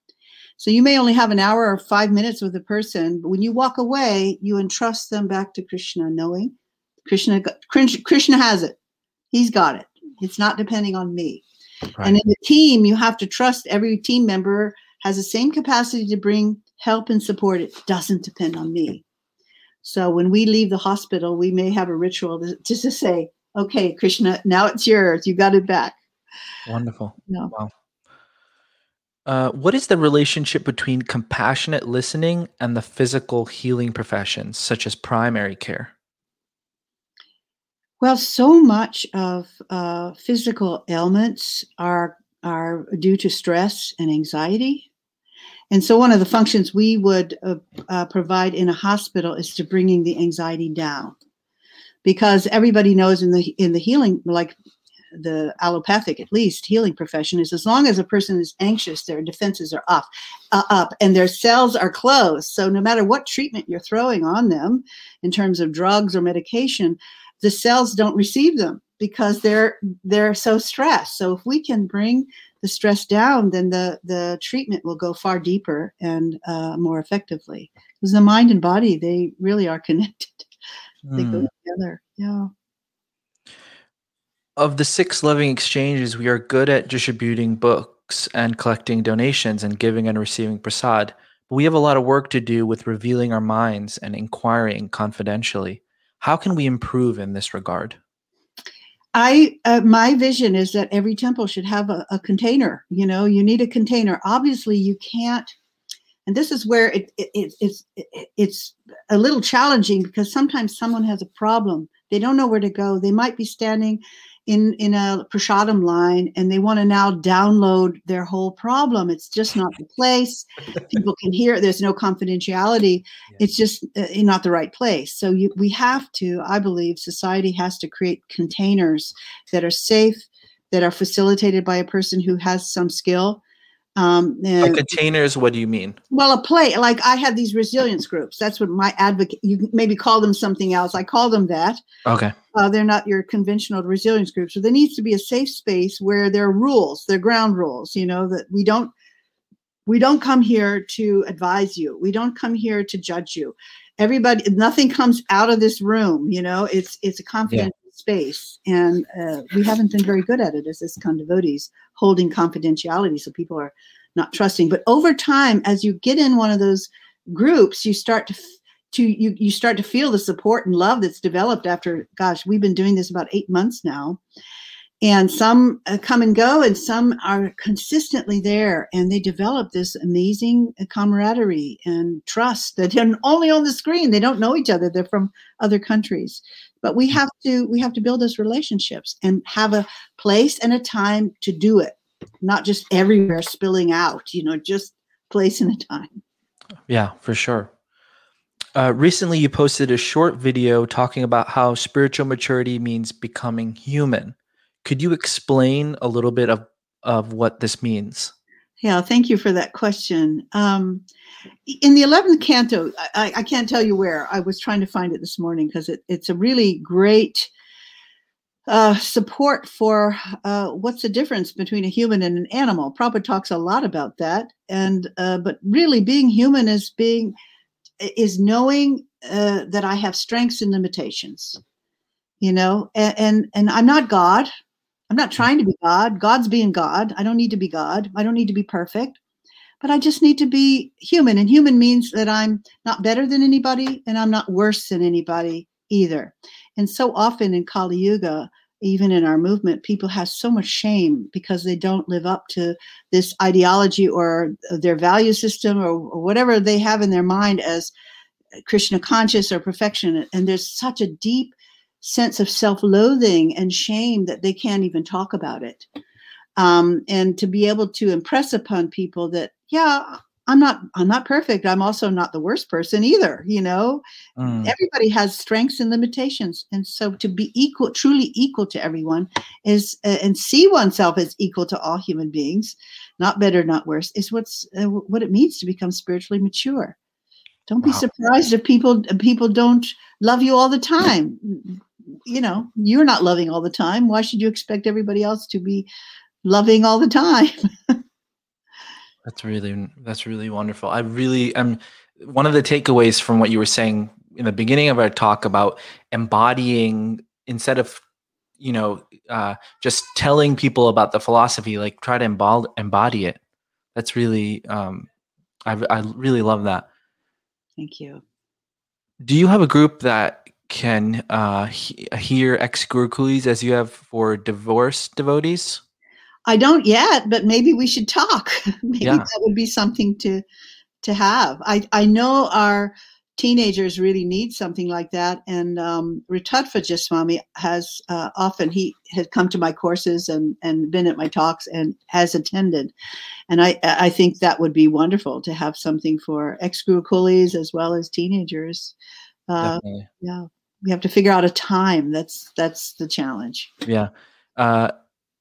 So you may only have an hour or five minutes with a person but when you walk away you entrust them back to krishna knowing krishna krishna has it. He's got it. It's not depending on me. Right. and in the team you have to trust every team member has the same capacity to bring help and support. It doesn't depend on me so when we leave the hospital, we may have a ritual just to say, okay, Krishna, now it's yours. You got it back. Wonderful. Yeah. Wow. Uh, what is the relationship between compassionate listening and the physical healing professions, such as primary care? Well, so much of uh, physical ailments are are due to stress and anxiety, And so, one of the functions we would uh, uh, provide in a hospital is to bringing the anxiety down, because everybody knows in the in the healing, like the allopathic at least healing profession is as long as a person is anxious their defenses are off uh, up and their cells are closed. So no matter what treatment you're throwing on them in terms of drugs or medication the cells don't receive them because they're they're so stressed. So if we can bring the stress down then the the treatment will go far deeper and uh, more effectively because the mind and body they really are connected they go Mm. together yeah Of the six loving exchanges, we are good at distributing books and collecting donations and giving and receiving prasad. But we have a lot of work to do with revealing our minds and inquiring confidentially. How can we improve in this regard? I uh, my vision is that every temple should have a, a container. You know, you need a container. Obviously, you can't, and this is where it, it, it it's it, it's a little challenging because sometimes someone has a problem. They don't know where to go. They might be standing in in a prasadam line and they want to now download their whole problem. It's just not the place. People can hear. it. There's no confidentiality. It's just uh, not the right place. So you, we have to. I believe society has to create containers that are safe, that are facilitated by a person who has some skill. Um, By and, containers, what do you mean? well, a play like I had these resilience groups. That's what my advocate. You maybe call them something else. I call them that. Okay. Uh, they're not your conventional resilience groups. So there needs to be a safe space where there are rules, there are ground rules. You know that we don't we don't come here to advise you. We don't come here to judge you. Everybody, nothing comes out of this room. You know, it's it's a confidential space, and uh, we haven't been very good at it as ISKCON devotees, holding confidentiality, so people are not trusting. But over time, as you get in one of those groups, you start to to you you start to feel the support and love that's developed after gosh we've been doing this about eight months now. And some uh, come and go and some are consistently there and they develop this amazing uh, camaraderie and trust that they're only on the screen. They don't know each other. They're from other countries but we have to we have to build those relationships and have a place and a time to do it not just everywhere spilling out you know just place and a time Yeah, for sure. Uh, recently, you posted a short video talking about how spiritual maturity means becoming human. Could you explain a little bit of, of what this means? Yeah, thank you for that question. Um, in the 11th canto, I, I can't tell you where. I was trying to find it this morning because it, it's a really great uh, support for uh, what's the difference between a human and an animal. Prabhupada talks a lot about that, and uh, but really, being human is being is knowing uh, that I have strengths and limitations. You know, and, and and I'm not God. I'm not trying to be God. God's being God. I don't need to be God. I don't need to be perfect. But I just need to be human. And human means that I'm not better than anybody and I'm not worse than anybody either. And so often in Kali Yuga, even in our movement, people have so much shame because they don't live up to this ideology or their value system or, or whatever they have in their mind as Krishna conscious or perfection. And there's such a deep sense of self-loathing and shame that they can't even talk about it. Um, and to be able to impress upon people that yeah i'm not i'm not perfect. I'm also not the worst person either you know? Mm, everybody has strengths and limitations. And so to be equal truly equal to everyone is uh, and see oneself as equal to all human beings not better not worse is what's uh, what it means to become spiritually mature. Don't be surprised if people people don't love you all the time you know you're not loving all the time why should you expect everybody else to be loving all the time That's really that's really wonderful. I really am one of the takeaways from what you were saying in the beginning of our talk about embodying instead of you know uh, just telling people about the philosophy, like try to embody embody it. That's really um, I I really love that. thank you Do you have a group that can uh, he- hear ex gurukulis as you have for divorced devotees? i don't yet but maybe we should talk maybe Yeah. that would be something to to have i i know our teenagers really need something like that. And um, Ritadhvaja Swami has uh, often he has come to my courses and and been at my talks and has attended. And I I think that would be wonderful to have something for ex coolies as well as teenagers. Uh, yeah, we have to figure out a time. That's that's the challenge. Yeah. Uh,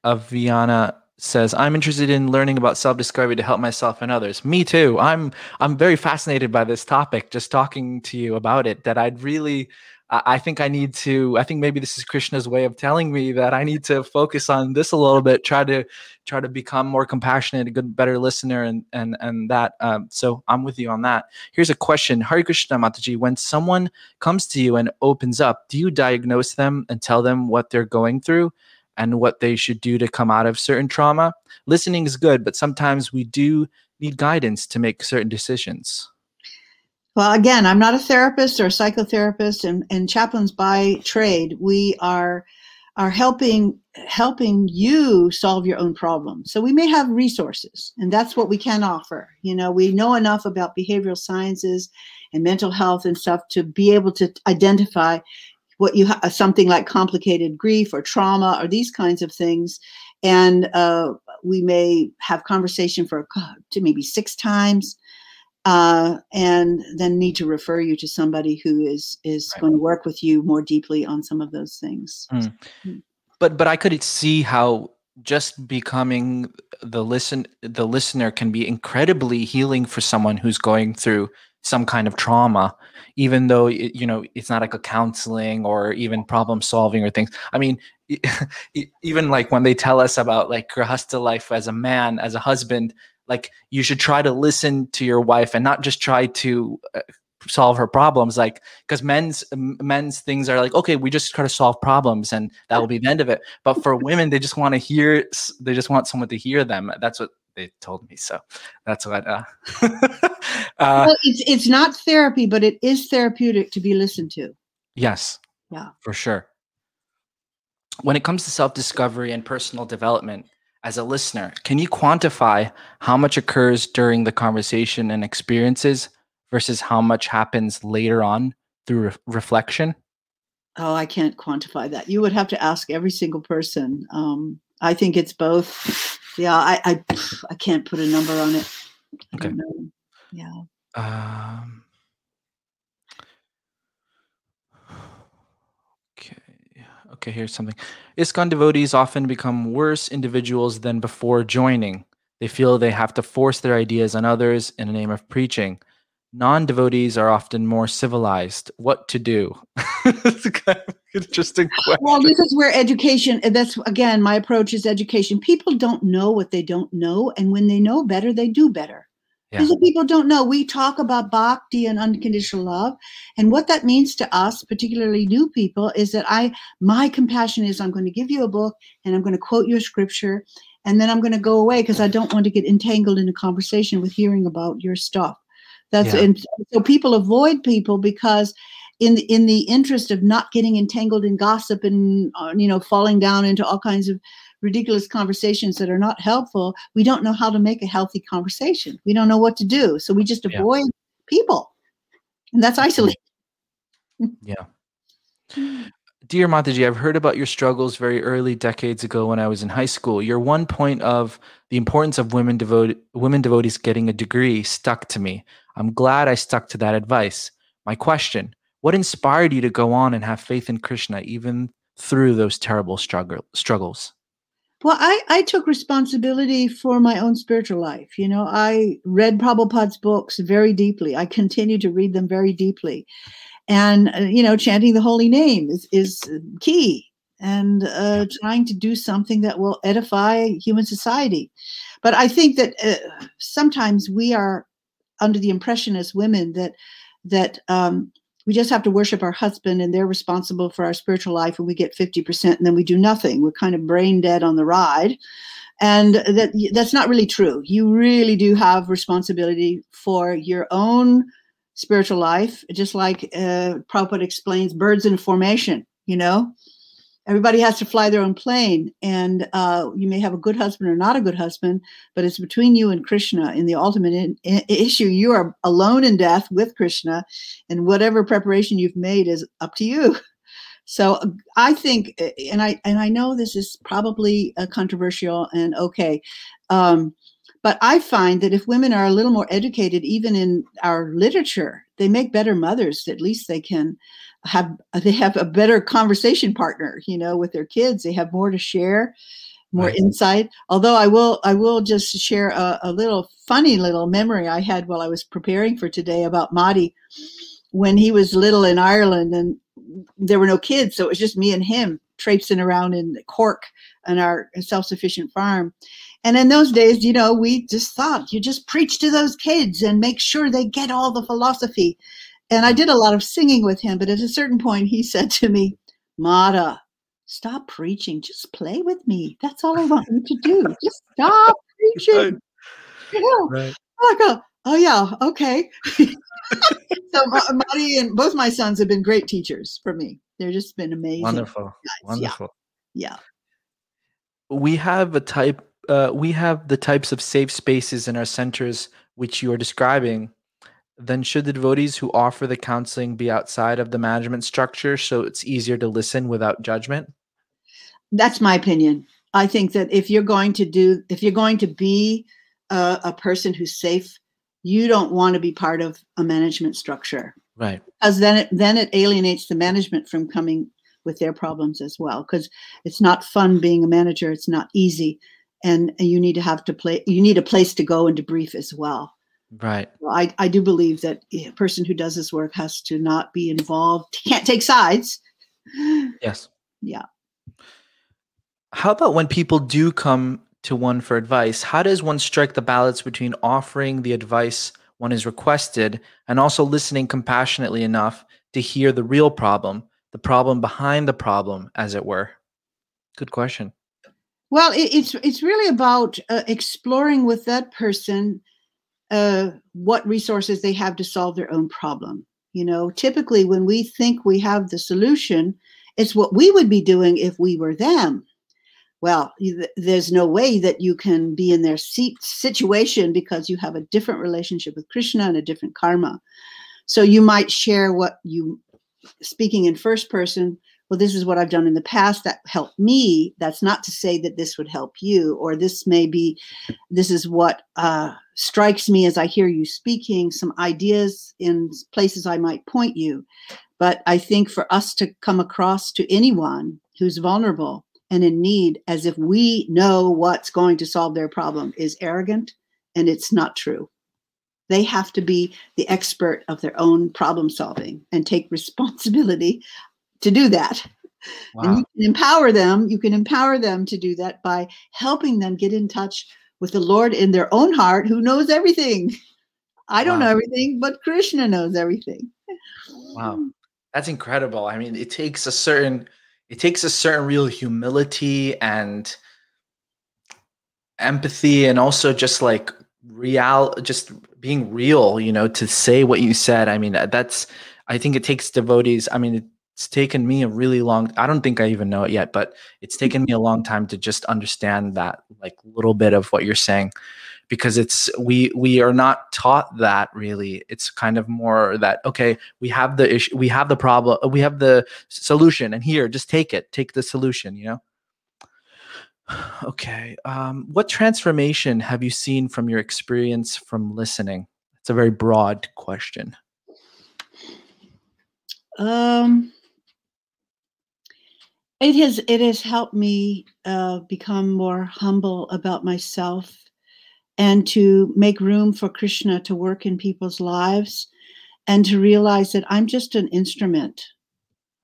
Aviana says i'm interested in learning about self-discovery to help myself and others me too i'm i'm very fascinated by this topic just talking to you about it that i'd really i think i need to i think maybe this is krishna's way of telling me that i need to focus on this a little bit try to try to become more compassionate a good better listener and and and that um, so i'm with you on that here's a question hari krishna mataji when someone comes to you and opens up do you diagnose them and tell them what they're going through and what they should do to come out of certain trauma. Listening is good, but sometimes we do need guidance to make certain decisions. Well, again, I'm not a therapist or a psychotherapist, and, and chaplains by trade, we are are helping helping you solve your own problems. So we may have resources, and that's what we can offer. You know, we know enough about behavioral sciences and mental health and stuff to be able to identify what you have something like complicated grief or trauma or these kinds of things and uh, we may have conversation for to maybe six times uh, and then need to refer you to somebody who is is right. going to work with you more deeply on some of those things mm. but but i could see how just becoming the listen the listener can be incredibly healing for someone who's going through some kind of trauma even though it, you know it's not like a counseling or even problem solving or things i mean even like when they tell us about like grahasta life as a man as a husband like you should try to listen to your wife and not just try to uh, solve her problems like because men's men's things are like okay we just try to solve problems and that will be the end of it but for women they just want to hear they just want someone to hear them that's what they told me. So that's what. Uh, uh, well, it's it's not therapy, but it is therapeutic to be listened to. Yes. Yeah. For sure. When it comes to self discovery and personal development, as a listener, can you quantify how much occurs during the conversation and experiences versus how much happens later on through re- reflection? Oh, I can't quantify that. You would have to ask every single person. Um, I think it's both yeah, I, I, I can't put a number on it. Okay. Yeah. Um, okay. Okay. Here's something. ISKCON devotees often become worse individuals than before joining. They feel they have to force their ideas on others in the name of preaching non-devotees are often more civilized what to do it's a kind of interesting question. well this is where education that's again my approach is education people don't know what they don't know and when they know better they do better yeah. Because people don't know. We talk about bhakti and unconditional love, and what that means to us, particularly new people, is that I my compassion is I'm going to give you a book and I'm going to quote you a scripture, and then I'm going to go away because I don't want to get entangled in a conversation with hearing about your stuff. That's yeah. and so people avoid people because in the, in the interest of not getting entangled in gossip and uh, you know falling down into all kinds of ridiculous conversations that are not helpful, we don't know how to make a healthy conversation. We don't know what to do, so we just avoid yeah. people, and that's isolating. yeah. Dear Mataji, I've heard about your struggles very early decades ago when I was in high school. Your one point of the importance of women devote women devotees getting a degree stuck to me. I'm glad I stuck to that advice. My question What inspired you to go on and have faith in Krishna even through those terrible struggle, struggles? Well, I, I took responsibility for my own spiritual life. You know, I read Prabhupada's books very deeply. I continue to read them very deeply. And, uh, you know, chanting the holy name is, is key and uh, trying to do something that will edify human society. But I think that uh, sometimes we are under the impression as women that that um, we just have to worship our husband and they're responsible for our spiritual life and we get 50% and then we do nothing. We're kind of brain dead on the ride. And that that's not really true. You really do have responsibility for your own spiritual life just like uh, Prabhupada explains birds in formation you know everybody has to fly their own plane. And uh, you may have a good husband or not a good husband but it's between you and krishna in the ultimate in, in, issue. You are alone in death with krishna and whatever preparation you've made is up to you. So uh, i think uh, and i and i know this is probably uh, controversial and okay. Um, but i find that if women are a little more educated even in our literature they make better mothers at least they can have they have a better conversation partner you know with their kids. They have more to share more right. insight. Although i will i will just share a, a, little funny little memory i had while i was preparing for today about Madi. When he was little in ireland and there were no kids so it was just me and him traipsing around in cork on our self-sufficient farm and in those days you know we just thought you just preach to those kids and make sure they get all the philosophy and I did a lot of singing with him, but at a certain point he said to me, Mada, stop preaching. Just play with me. That's all I want you to do. Just stop preaching. Yeah. Right. I go, oh yeah, okay. so Madi and both my sons have been great teachers for me. They've just been amazing. Wonderful. Guys. Wonderful. Yeah. yeah. We have a type uh, we have the types of safe spaces in our centers which you are describing then should the devotees who offer the counseling be outside of the management structure so it's easier to listen without judgment? That's my opinion. I think that if you're going to do, if you're going to be a, a person who's safe, you don't want to be part of a management structure, right? Because then it then it alienates the management from coming with their problems as well. Because it's not fun being a manager; it's not easy, and you need to have to play. You need a place to go and debrief as well. Right. I, I do believe that a person who does this work has to not be involved, can't take sides. Yes. Yeah. How about when people do come to one for advice? How does one strike the balance between offering the advice one is requested and also listening compassionately enough to hear the real problem, the problem behind the problem, as it were? Good question. Well, it, it's it's really about uh, exploring with that person uh, what resources they have to solve their own problem. You know, typically when we think we have the solution, it's what we would be doing if we were them. Well, there's no way that you can be in their seat situation because you have a different relationship with Krishna and a different karma. So you might share what you, speaking in first person, well, this is what I've done in the past that helped me. That's not to say that this would help you, or this may be, this is what uh, strikes me as I hear you speaking, some ideas in places I might point you. But I think for us to come across to anyone who's vulnerable and in need as if we know what's going to solve their problem is arrogant and it's not true. They have to be the expert of their own problem solving and take responsibility to do that. Wow. And you can empower them. You can empower them to do that by helping them get in touch with the Lord in their own heart, who knows everything. I don't wow. know everything, but Krishna knows everything. Wow, that's incredible. I mean, it takes a certain, it takes a certain real humility and empathy, and also just like real, just being real. You know, to say what you said. I mean, that's. I think it takes devotees. I mean, it's taken me a really long i don't think i even know it yet but it's taken me a long time to just understand that like little bit of what you're saying because it's we we are not taught that really. It's kind of more that okay we have the issue we have the problem we have the solution and here just take it take the solution you know? Okay um, what transformation have you seen from your experience from listening? It's a very broad question. Um it has it has helped me uh, become more humble about myself and to make room for krishna to work in people's lives and to realize that i'm just an instrument.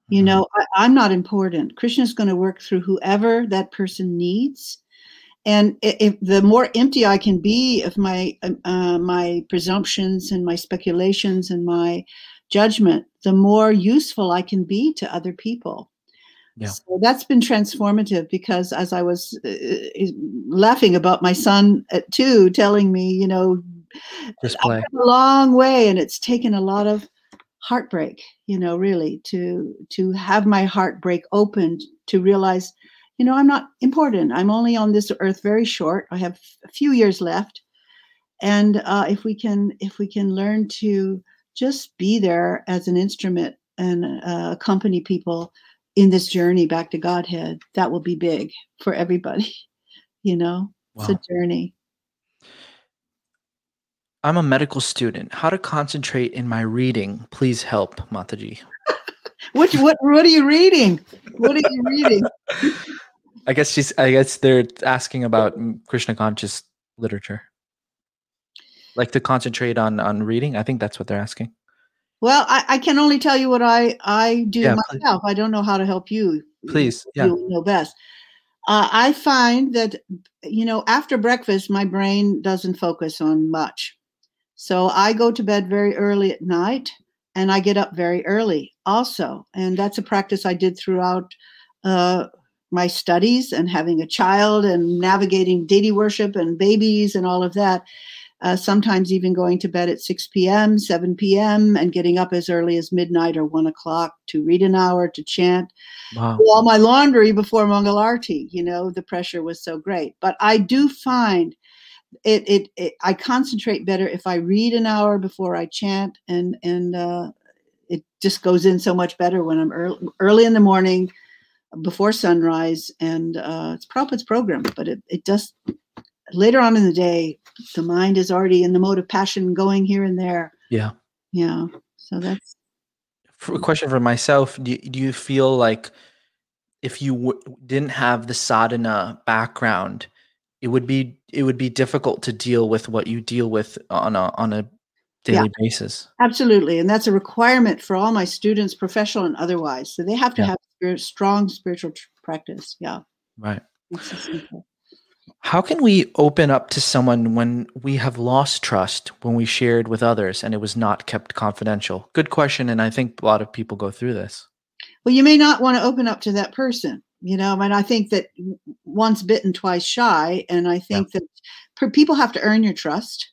You mm-hmm. know I, am not important. Krishna's going to work through whoever that person needs. And if the more empty i can be of my um, uh, my presumptions and my speculations and my judgment the more useful i can be to other people yeah. So that's been transformative because as I was uh, uh laughing about my son at two, telling me, you know, just play a long way, and it's taken a lot of heartbreak, you know, really to to have my heart break open to realize, you know, I'm not important. I'm only on this earth very short. I have a few years left, and uh, if we can, if we can learn to just be there as an instrument and uh, accompany people in this journey back to Godhead, that will be big for everybody. You know, it's a journey. I'm a medical student. How to concentrate in my reading? Please help, Mataji. What what what are you reading? What are you reading? I guess she's. I guess they're asking about mm, Krishna conscious literature. Like to concentrate on on reading. I think that's what they're asking. Well, I, I can only tell you what I I do Yeah, please. myself. I don't know how to help you. Please, yeah. You know best. Uh, I find that you know after breakfast, my brain doesn't focus on much, so I go to bed very early at night, and I get up very early also, and that's a practice I did throughout. Uh, my studies and having a child and navigating deity worship and babies and all of that uh, sometimes even going to bed at 6 p.m., 7 p.m., and getting up as early as midnight or 1 o'clock to read an hour, to chant, Wow. all my laundry before Mangalarti. You know, the pressure was so great. But I do find it, it, it I concentrate better if I read an hour before I chant, and, and uh, it just goes in so much better when I'm early, early in the morning before sunrise. And uh, it's Prabhupada's program, but it, it does later on in the day, the mind is already in the mode of passion going here and there. Yeah. Yeah. So that's For a question for myself, do, do you feel like if you w- didn't have the sadhana background, it would be it would be difficult to deal with what you deal with on a on a daily basis. absolutely. And that's a requirement for all my students, professional and otherwise. So they have to Yeah. have strong spiritual practice. Yeah. Right. It's so simple. How can we open up to someone when we have lost trust when we shared with others and it was not kept confidential? Good question. And I think a lot of people go through this. Well, you may not want to open up to that person, you know, and I think that once bitten, twice shy. And I think that people have to earn your trust.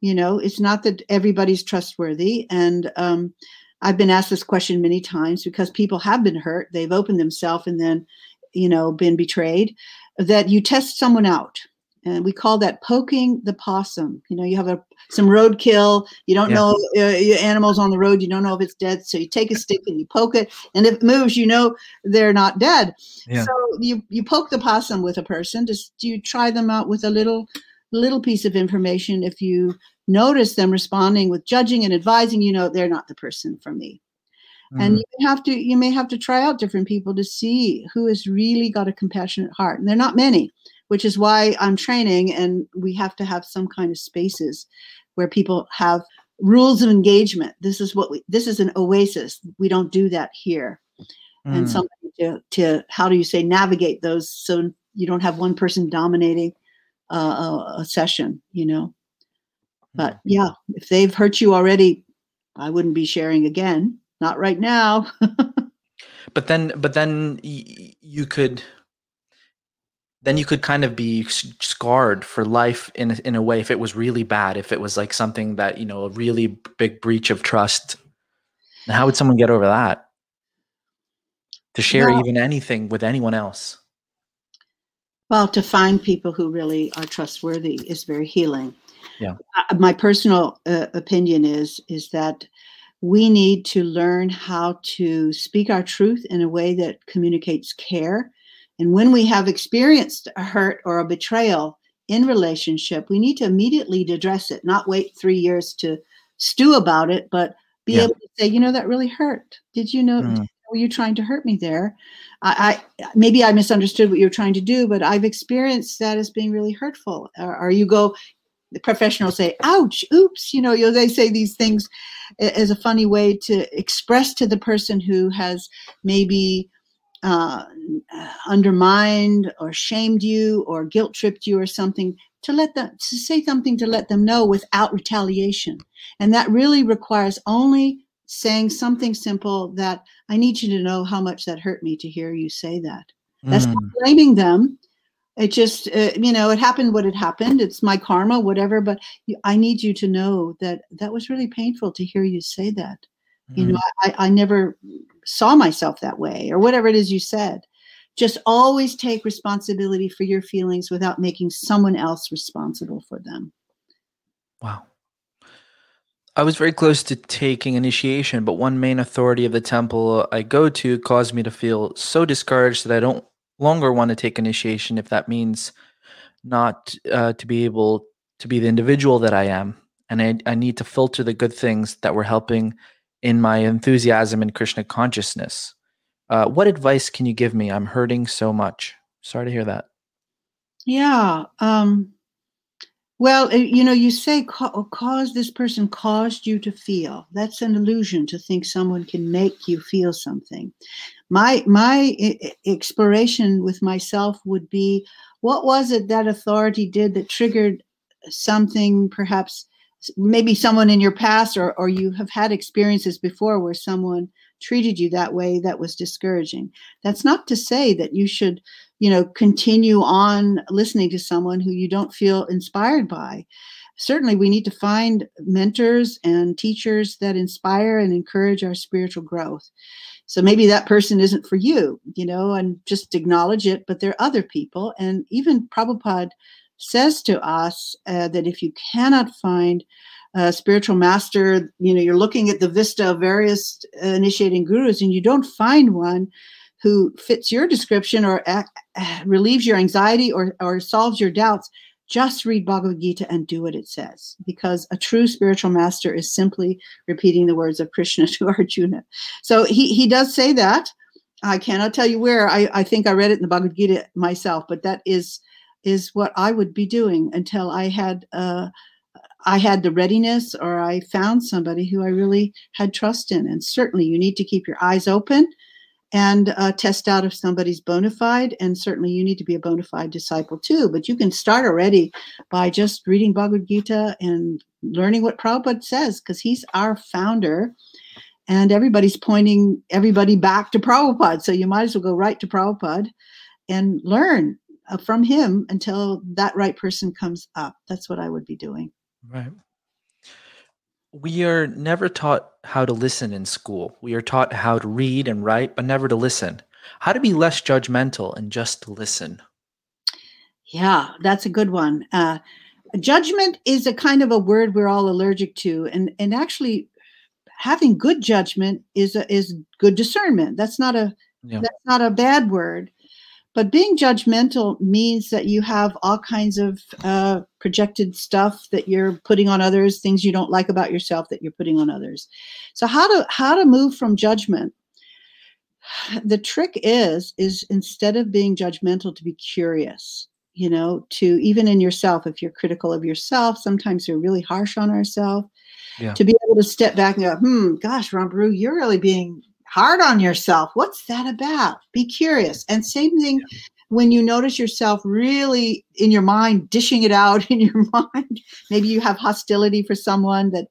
You know, it's not that everybody's trustworthy. And um, I've been asked this question many times because people have been hurt. They've opened themselves and then, you know, been betrayed. That you test someone out. And we call that poking the possum. You know, you have a some roadkill. You don't Yeah. know uh, your animals on the road. You don't know if it's dead. So you take a stick and you poke it, and if it moves, you know they're not dead. Yeah. So you you poke the possum with a person. Just you try them out with a little little piece of information. If you notice them responding with judging and advising, you know they're not the person for me. And Mm, you may have to you may have to try out different people to see who has really got a compassionate heart. And they're not many, which is why I'm training and we have to have some kind of spaces where people have rules of engagement. This is what we this is an oasis. We don't do that here. And mm. something to to how do you say navigate those so you don't have one person dominating uh, a, a session, you know. But yeah, if they've hurt you already, I wouldn't be sharing again. Not right now. but then but then y- you could then you could kind of be scarred for life in a- in a way if it was really bad if it was like something that you know a really big breach of trust and how would someone get over that to share Well- even anything with anyone else Well, to find people who really are trustworthy is very healing. Yeah. Uh, my personal uh, opinion is is that we need to learn how to speak our truth in a way that communicates care. And when we have experienced a hurt or a betrayal in relationship, we need to immediately address it, not wait three years to stew about it, but be Yeah. able to say, you know, that really hurt. Did you know? Mm. Were you trying to hurt me there? I, I maybe I misunderstood what you were trying to do, but I've experienced that as being really hurtful. Or, or you go, the professionals say, "Ouch, oops," you know, you know, they say these things as a funny way to express to the person who has maybe uh, undermined or shamed you or guilt tripped you or something to let them to say something to let them know without retaliation, and that really requires only saying something simple that I need you to know how much that hurt me to hear you say that. That's Mm, not blaming them. It just, uh, you know, it happened what it happened. It's my karma, whatever. But I need you to know that that was really painful to hear you say that. You mm, know, I, I never saw myself that way, or whatever it is you said. just always take responsibility for your feelings without making someone else responsible for them. Wow. I was very close to taking initiation, but one main authority of the temple I go to caused me to feel so discouraged that I don't longer want to take initiation if that means not uh, to be able to be the individual that I am. And I, I need to filter the good things that were helping in my enthusiasm in Krishna consciousness. Uh, what advice can you give me? I'm hurting so much. Sorry to hear that. Yeah. Um, well, uh, you know, you say cause this person caused you to feel. That's an illusion to think someone can make you feel something. My my exploration with myself would be what was it that authority did that triggered something perhaps maybe someone in your past or, or you have had experiences before where someone treated you that way that was discouraging. That's not to say that you should you know continue on listening to someone who you don't feel inspired by. Certainly we need to find mentors and teachers that inspire and encourage our spiritual growth. So maybe that person isn't for you you know and just acknowledge it but there are other people. And even prabhupada says to us uh, that if you cannot find a spiritual master, you know, you're looking at the vista of various uh, initiating gurus and you don't find one who fits your description or uh, relieves your anxiety or, or solves your doubts, just read Bhagavad Gita and do what it says. Because a true spiritual master is simply repeating the words of Krishna to Arjuna. So he, he does say that. I cannot tell you where. I, I think I read it in the Bhagavad Gita myself, but that is is what I would be doing until I had uh, I had the readiness or I found somebody who I really had trust in. And certainly, you need to keep your eyes open and uh, test out if somebody's bona fide. And certainly, you need to be a bona fide disciple too. But you can start already by just reading Bhagavad Gita and learning what Prabhupada says, because he's our founder. And everybody's pointing everybody back to Prabhupada. So you might as well go right to Prabhupada and learn uh, from him until that right person comes up. That's what I would be doing. Right. We are never taught how to listen in school. We are taught how to read and write, but never to listen. How to be less judgmental and just to listen. Yeah, that's a good one. Uh, judgment is a kind of a word we're all allergic to, and and actually, having good judgment is a, is good discernment. That's not a yeah. that's not a bad word. But being judgmental means that you have all kinds of uh, projected stuff that you're putting on others, things you don't like about yourself that you're putting on others. So how to how to move from judgment? The trick is is instead of being judgmental, to be curious. You know, to even in yourself, if you're critical of yourself, sometimes we're really harsh on ourselves. Yeah. To be able to step back and go, hmm, gosh, Rambhoru, you're really being hard on yourself. What's that about? Be curious. And same thing when you notice yourself really in your mind dishing it out in your mind. Maybe you have hostility for someone that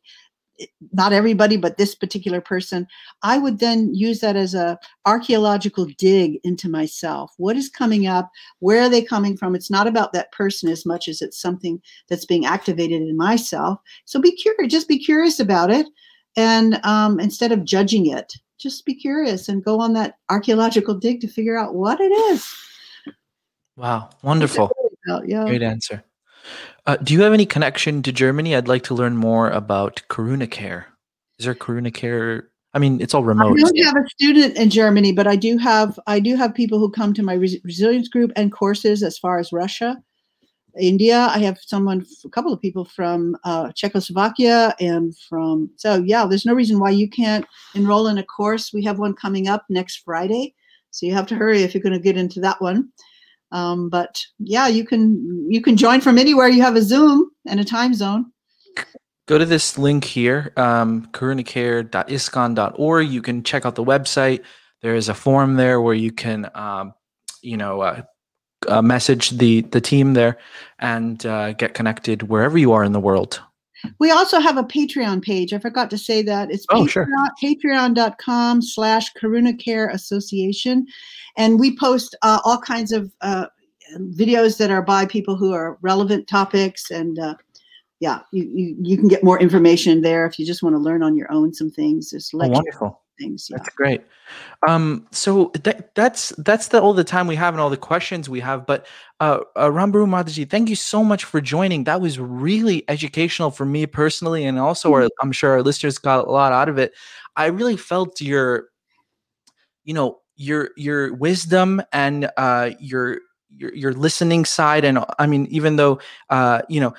not everybody but this particular person i would then use that as a archaeological dig into myself what is coming up where are they coming from it's not about that person as much as it's something that's being activated in myself so be curious just be curious about it and um, instead of judging it just be curious and go on that archaeological dig to figure out what it is. Wow, wonderful. Yeah. Great answer. Uh, do you have any connection to Germany? I'd like to learn more about Karuna Care. Is there Karuna Care? I mean, it's all remote. I don't have a student in Germany, but I do have I do have people who come to my res- resilience group and courses as far as Russia. India. I have someone, a couple of people from uh, Czechoslovakia and from, so yeah, there's no reason why you can't enroll in a course. We have one coming up next Friday. So you have to hurry if you're going to get into that one. Um, but yeah, you can you can join from anywhere. You have a Zoom and a time zone. Go to this link here, um, karunacare.iskcon.org. You can check out the website. There is a form there where you can, um, you know, uh, uh, message the the team there and uh, get connected wherever you are in the world. We also have a Patreon page. I forgot to say that. It's oh, Patreon, sure. patreon.com slash Karuna Care Association. And we post uh, all kinds of uh, videos that are by people who are relevant topics. And uh, yeah, you, you, you, can get more information there if you just want to learn on your own some things. There's lectures, oh, wonderful. Things. Yeah. That's great. Um, so that, that's that's the all the time we have and all the questions we have. But uh, uh Rambhoru Mataji, thank you so much for joining. That was really educational for me personally, and also our, I'm sure our listeners got a lot out of it. I really felt your, you know, your your wisdom and uh, your your your listening side, and I mean, even though uh, you know,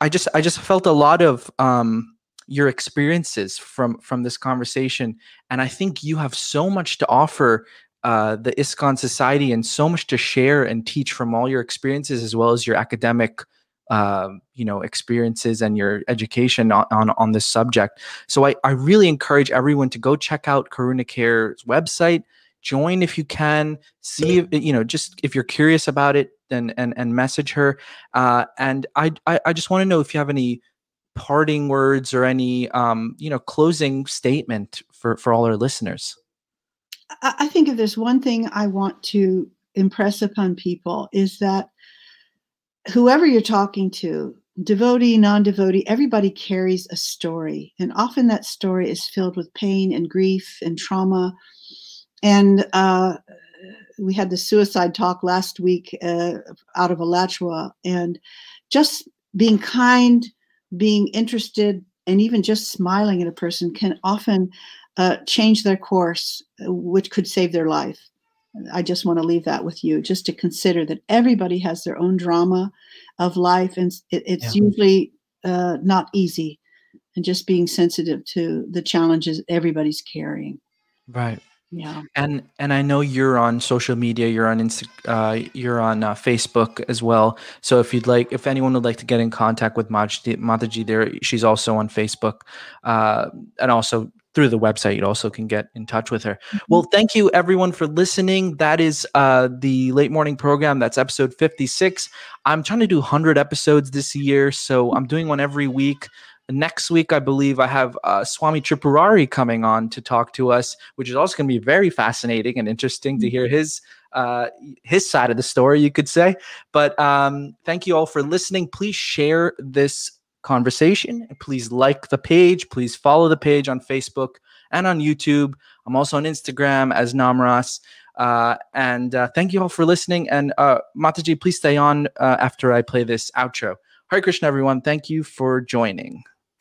I just I just felt a lot of um your experiences from from this conversation and i think you have so much to offer uh, the ISKCON Society and so much to share and teach from all your experiences as well as your academic, uh, you know, experiences and your education on, on, on this subject. So I, I really encourage everyone to go check out Karuna Care's website, join if you can, see if, you know, just if you're curious about it, and and and message her. Uh, and I I, I just want to know if you have any parting words or any um, you know closing statement for for all our listeners? I think if there's one thing i want to impress upon people is that whoever you're talking to devotee non-devotee everybody carries a story. And often that story is filled with pain and grief and trauma. And uh, we had the suicide talk last week uh, out of alachua. And just being kind being interested and even just smiling at a person can often uh, change their course, uh, which could save their life. I just want to leave that with you, just to consider that everybody has their own drama of life, and it, it's yeah. usually uh, not easy. And just being sensitive to the challenges everybody's carrying. Right. Yeah. And and I know you're on social media. You're on Insta, uh, you're on uh, Facebook as well. So if you'd like, if anyone would like to get in contact with Mataji, Mataji there, she's also on Facebook, uh, and also through the website. You also can get in touch with her. Mm-hmm. Well, thank you everyone for listening. That is uh, the late morning program. That's episode 56. I'm trying to do 100 episodes this year, so I'm doing one every week. Next week, I believe I have uh, Swami Tripurari coming on to talk to us, which is also going to be very fascinating and interesting to hear his uh, his side of the story, you could say. But um, thank you all for listening. Please share this conversation. Please like the page. Please follow the page on Facebook and on YouTube. I'm also on Instagram as Namras. Uh, and uh, thank you all for listening. And uh, Mataji, please stay on uh, after I play this outro. Hare Krishna, everyone. Thank you for joining.